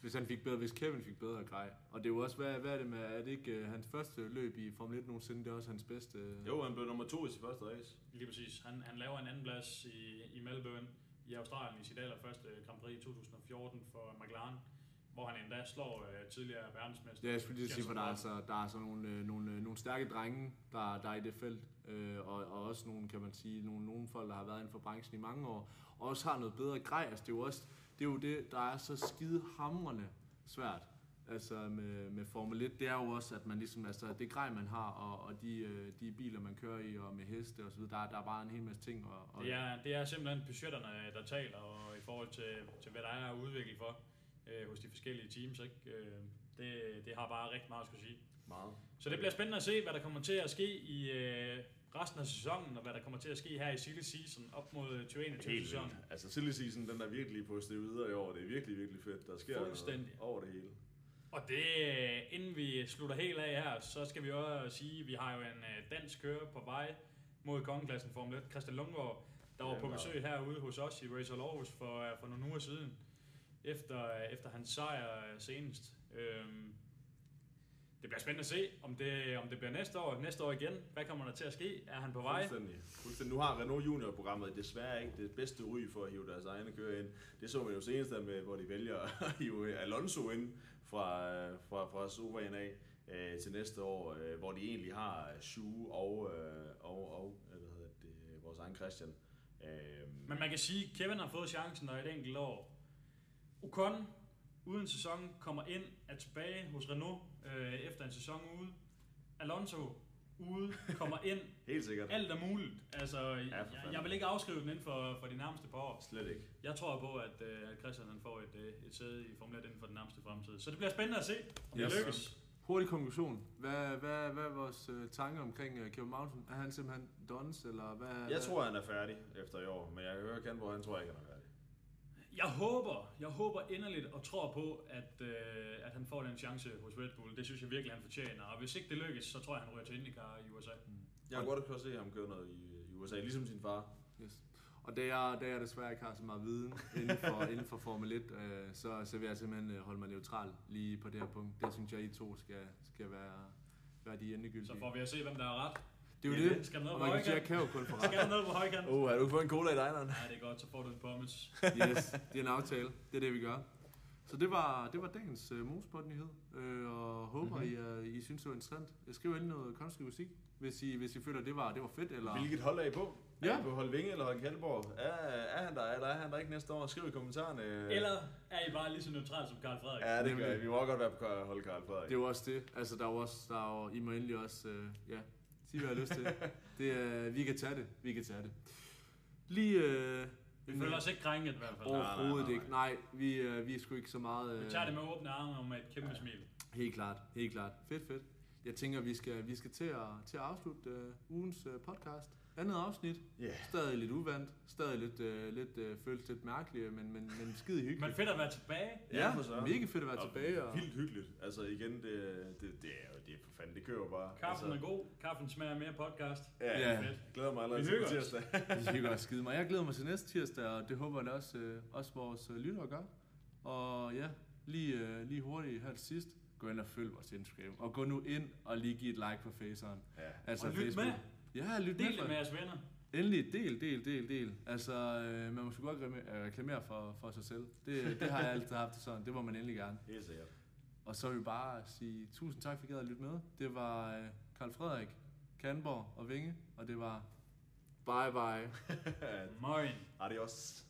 Hvis han fik bedre, hvis Kevin fik bedre grej. Og det er jo også, hvad, hvad er det med, er det ikke uh, hans første løb i Formel 1 nogensinde, det er også hans bedste? Jo, han blev nummer to i sit første race. Lige præcis. Han, han laver en anden plads i, i Melbourne i Australien i sit allerførste Grand Prix i 2014 for McLaren, hvor han endda slår øh, tidligere verdensmester. Ja, jeg skulle lige sige, for der er, altså, der er altså nogle, øh, nogle, øh, nogle stærke drenge, der, der er i det felt, øh, og, og også nogle, kan man sige, nogle, nogle folk, der har været inden for branchen i mange år, og også har noget bedre grej. Altså, det er jo også det, er jo det der er så skide hamrende svært altså med, med Formel 1, det er jo også, at man ligesom, altså det grej, man har, og, og de, øh, de biler, man kører i, og med heste og så videre, der, der er bare en hel masse ting. Og, og Det er, det er simpelthen budgetterne, der taler, og i forhold til, til hvad der er at udvikle for øh, hos de forskellige teams. Ikke? Øh, det, det har bare rigtig meget at skulle sige. Meget. Så det bliver spændende at se, hvad der kommer til at ske i øh, resten af sæsonen, og hvad der kommer til at ske her i silly season op mod 2021 Helt sæsonen. vildt. Altså silly season, den er virkelig på videre i år. Det er virkelig, virkelig fedt. Der sker noget over det hele. Og det, øh, inden vi slutter helt af her, så skal vi også sige, at vi har jo en øh, dansk kører på vej mod kongeklassen Formel 1, Christian Lundgaard, der var Ja, på besøg herude hos os i Racer Aarhus for, øh, for nogle uger siden, efter, øh, efter hans sejr øh, senest. Øhm, det bliver spændende at se, om det, om det bliver næste år. Næste år igen. Hvad kommer der til at ske? Er han på vej? Fuldstændig. Fuldstændig. Nu har Renault Junior-programmet desværre ikke det bedste ry for at hive deres egne kører ind. Det så man jo senest der med, hvor de vælger at hive Alonso ind fra, fra, fra Sofaen af øh, til næste år, øh, hvor de egentlig har Shu og, øh, og, og hvad hedder det, vores egen Christian. Øh, Men man kan sige, at Kevin har fået chancen og et enkelt år. Ocon uden sæson kommer ind, er tilbage hos Renault øh, efter en sæson ude. Alonso ude, kommer ind. helt sikkert. Alt er muligt. Altså, for jeg, jeg vil ikke afskrive den inden for, for de nærmeste par år. Slet ikke. Jeg tror på, at, øh, at Christian han får et, øh, et sæde i Formel 1 inden for den nærmeste fremtid. Så det bliver spændende at se, om Yes. det lykkes. Hurtig konklusion. Hvad, hvad, hvad er vores øh, tanker omkring øh, Kevin Mountain? Er han simpelthen dons, eller hvad? Jeg hvad? tror, han er færdig efter i år, men jeg hører kan, hvor han tror ikke, han er færdig. Jeg håber, jeg håber inderligt og tror på, at, øh, at han får den chance hos Red Bull. Det synes jeg virkelig, han fortjener. Og hvis ikke det lykkes, så tror jeg, han ryger til IndyCar i USA. Jeg kan godt se ham gøre noget i, i USA, ligesom sin far. Yes. Og da jeg, da jeg desværre ikke har så meget viden inden for, inden for Formel 1, øh, så, så vil jeg simpelthen øh, holde mig neutral lige på det her punkt. Det synes jeg, I to skal, skal være, være de endegyldige. Så får vi at se, hvem der har ret. Det er jo Ja, det. skal der noget og på man kan sige, jeg kan jo kun få Skal ret. der noget på højkant? Oh, har du fået en cola i dineren? Ja, det er godt, så får du en pommes. Yes, det er en aftale. Det er det, vi gør. Så det var, det var dagens øh, motorsportnyhed, øh, og håber, Mhm. mm-hmm. I, uh, I synes, det var interessant. Jeg skriver ind noget konstruktiv musik, hvis I, hvis I føler, det var, det var fedt. Eller... Hvilket hold er I på? Ja. Er I på hold Vinge eller hold Kalborg? Er, er han der, eller er han der ikke næste år? Skriv i kommentarerne. Eller er I bare lige så neutral som Karl Frederik? Ja, det gør jeg. Vi må også godt være på hold Karl Frederik. Det er jo også det. Altså, der er også, der er jo, I må endelig også, øh, ja, sige, hvad jeg har lyst til. Det er, vi kan tage det. Vi kan tage det. Lige, øh, Vi føler os ikke krænket i hvert fald. nej, nej, Overhovedet nej. ikke. Nej, vi, øh, vi er sgu ikke så meget... Øh, Vi tager det med åbne arme og med et kæmpe smil. Helt klart, helt klart. Fedt, fedt. Jeg tænker, vi skal, vi skal til at, til at afslutte øh, ugens øh, podcast. Andet afsnit. Ja. Stadig lidt uvandt. Stadig lidt, øh, lidt øh, føles lidt mærkeligt, men, men, men skide hyggeligt. Men fedt at være tilbage. Ja, for søren. mega fedt at være tilbage. Og, Vildt hyggeligt. Altså igen, det, det, det er jo det er for fanden, det kører jo bare. Kaffen er altså, god. Kaffen smager mere podcast. Ja, Ja. Fedt. Glæder mig allerede til tirsdag. vi hygger os skide mig. Jeg glæder mig til næste tirsdag, og det håber jeg også, øh, også vores øh, lyttere gør. Og ja, lige, øh, lige hurtigt her til sidst. Gå ind og følg vores Instagram. Og gå nu ind og lige give et like på faceren. Ja. Altså Og lyt Facebook. med. Ja, lyt Del med. det for- med jeres venner. Endelig, del, del, del, del. Altså, øh, man må sgu godt reklamere- øh, reklamere for, for sig selv. Det, det har jeg altid haft det sådan. Det må man endelig gerne. Helt sikkert. Og så vil vi bare sige tusind tak, fordi I gad at lytte med. Det var øh, Karl Frederik, Kanborg og Vinge, og det var bye bye. Moin. Adios.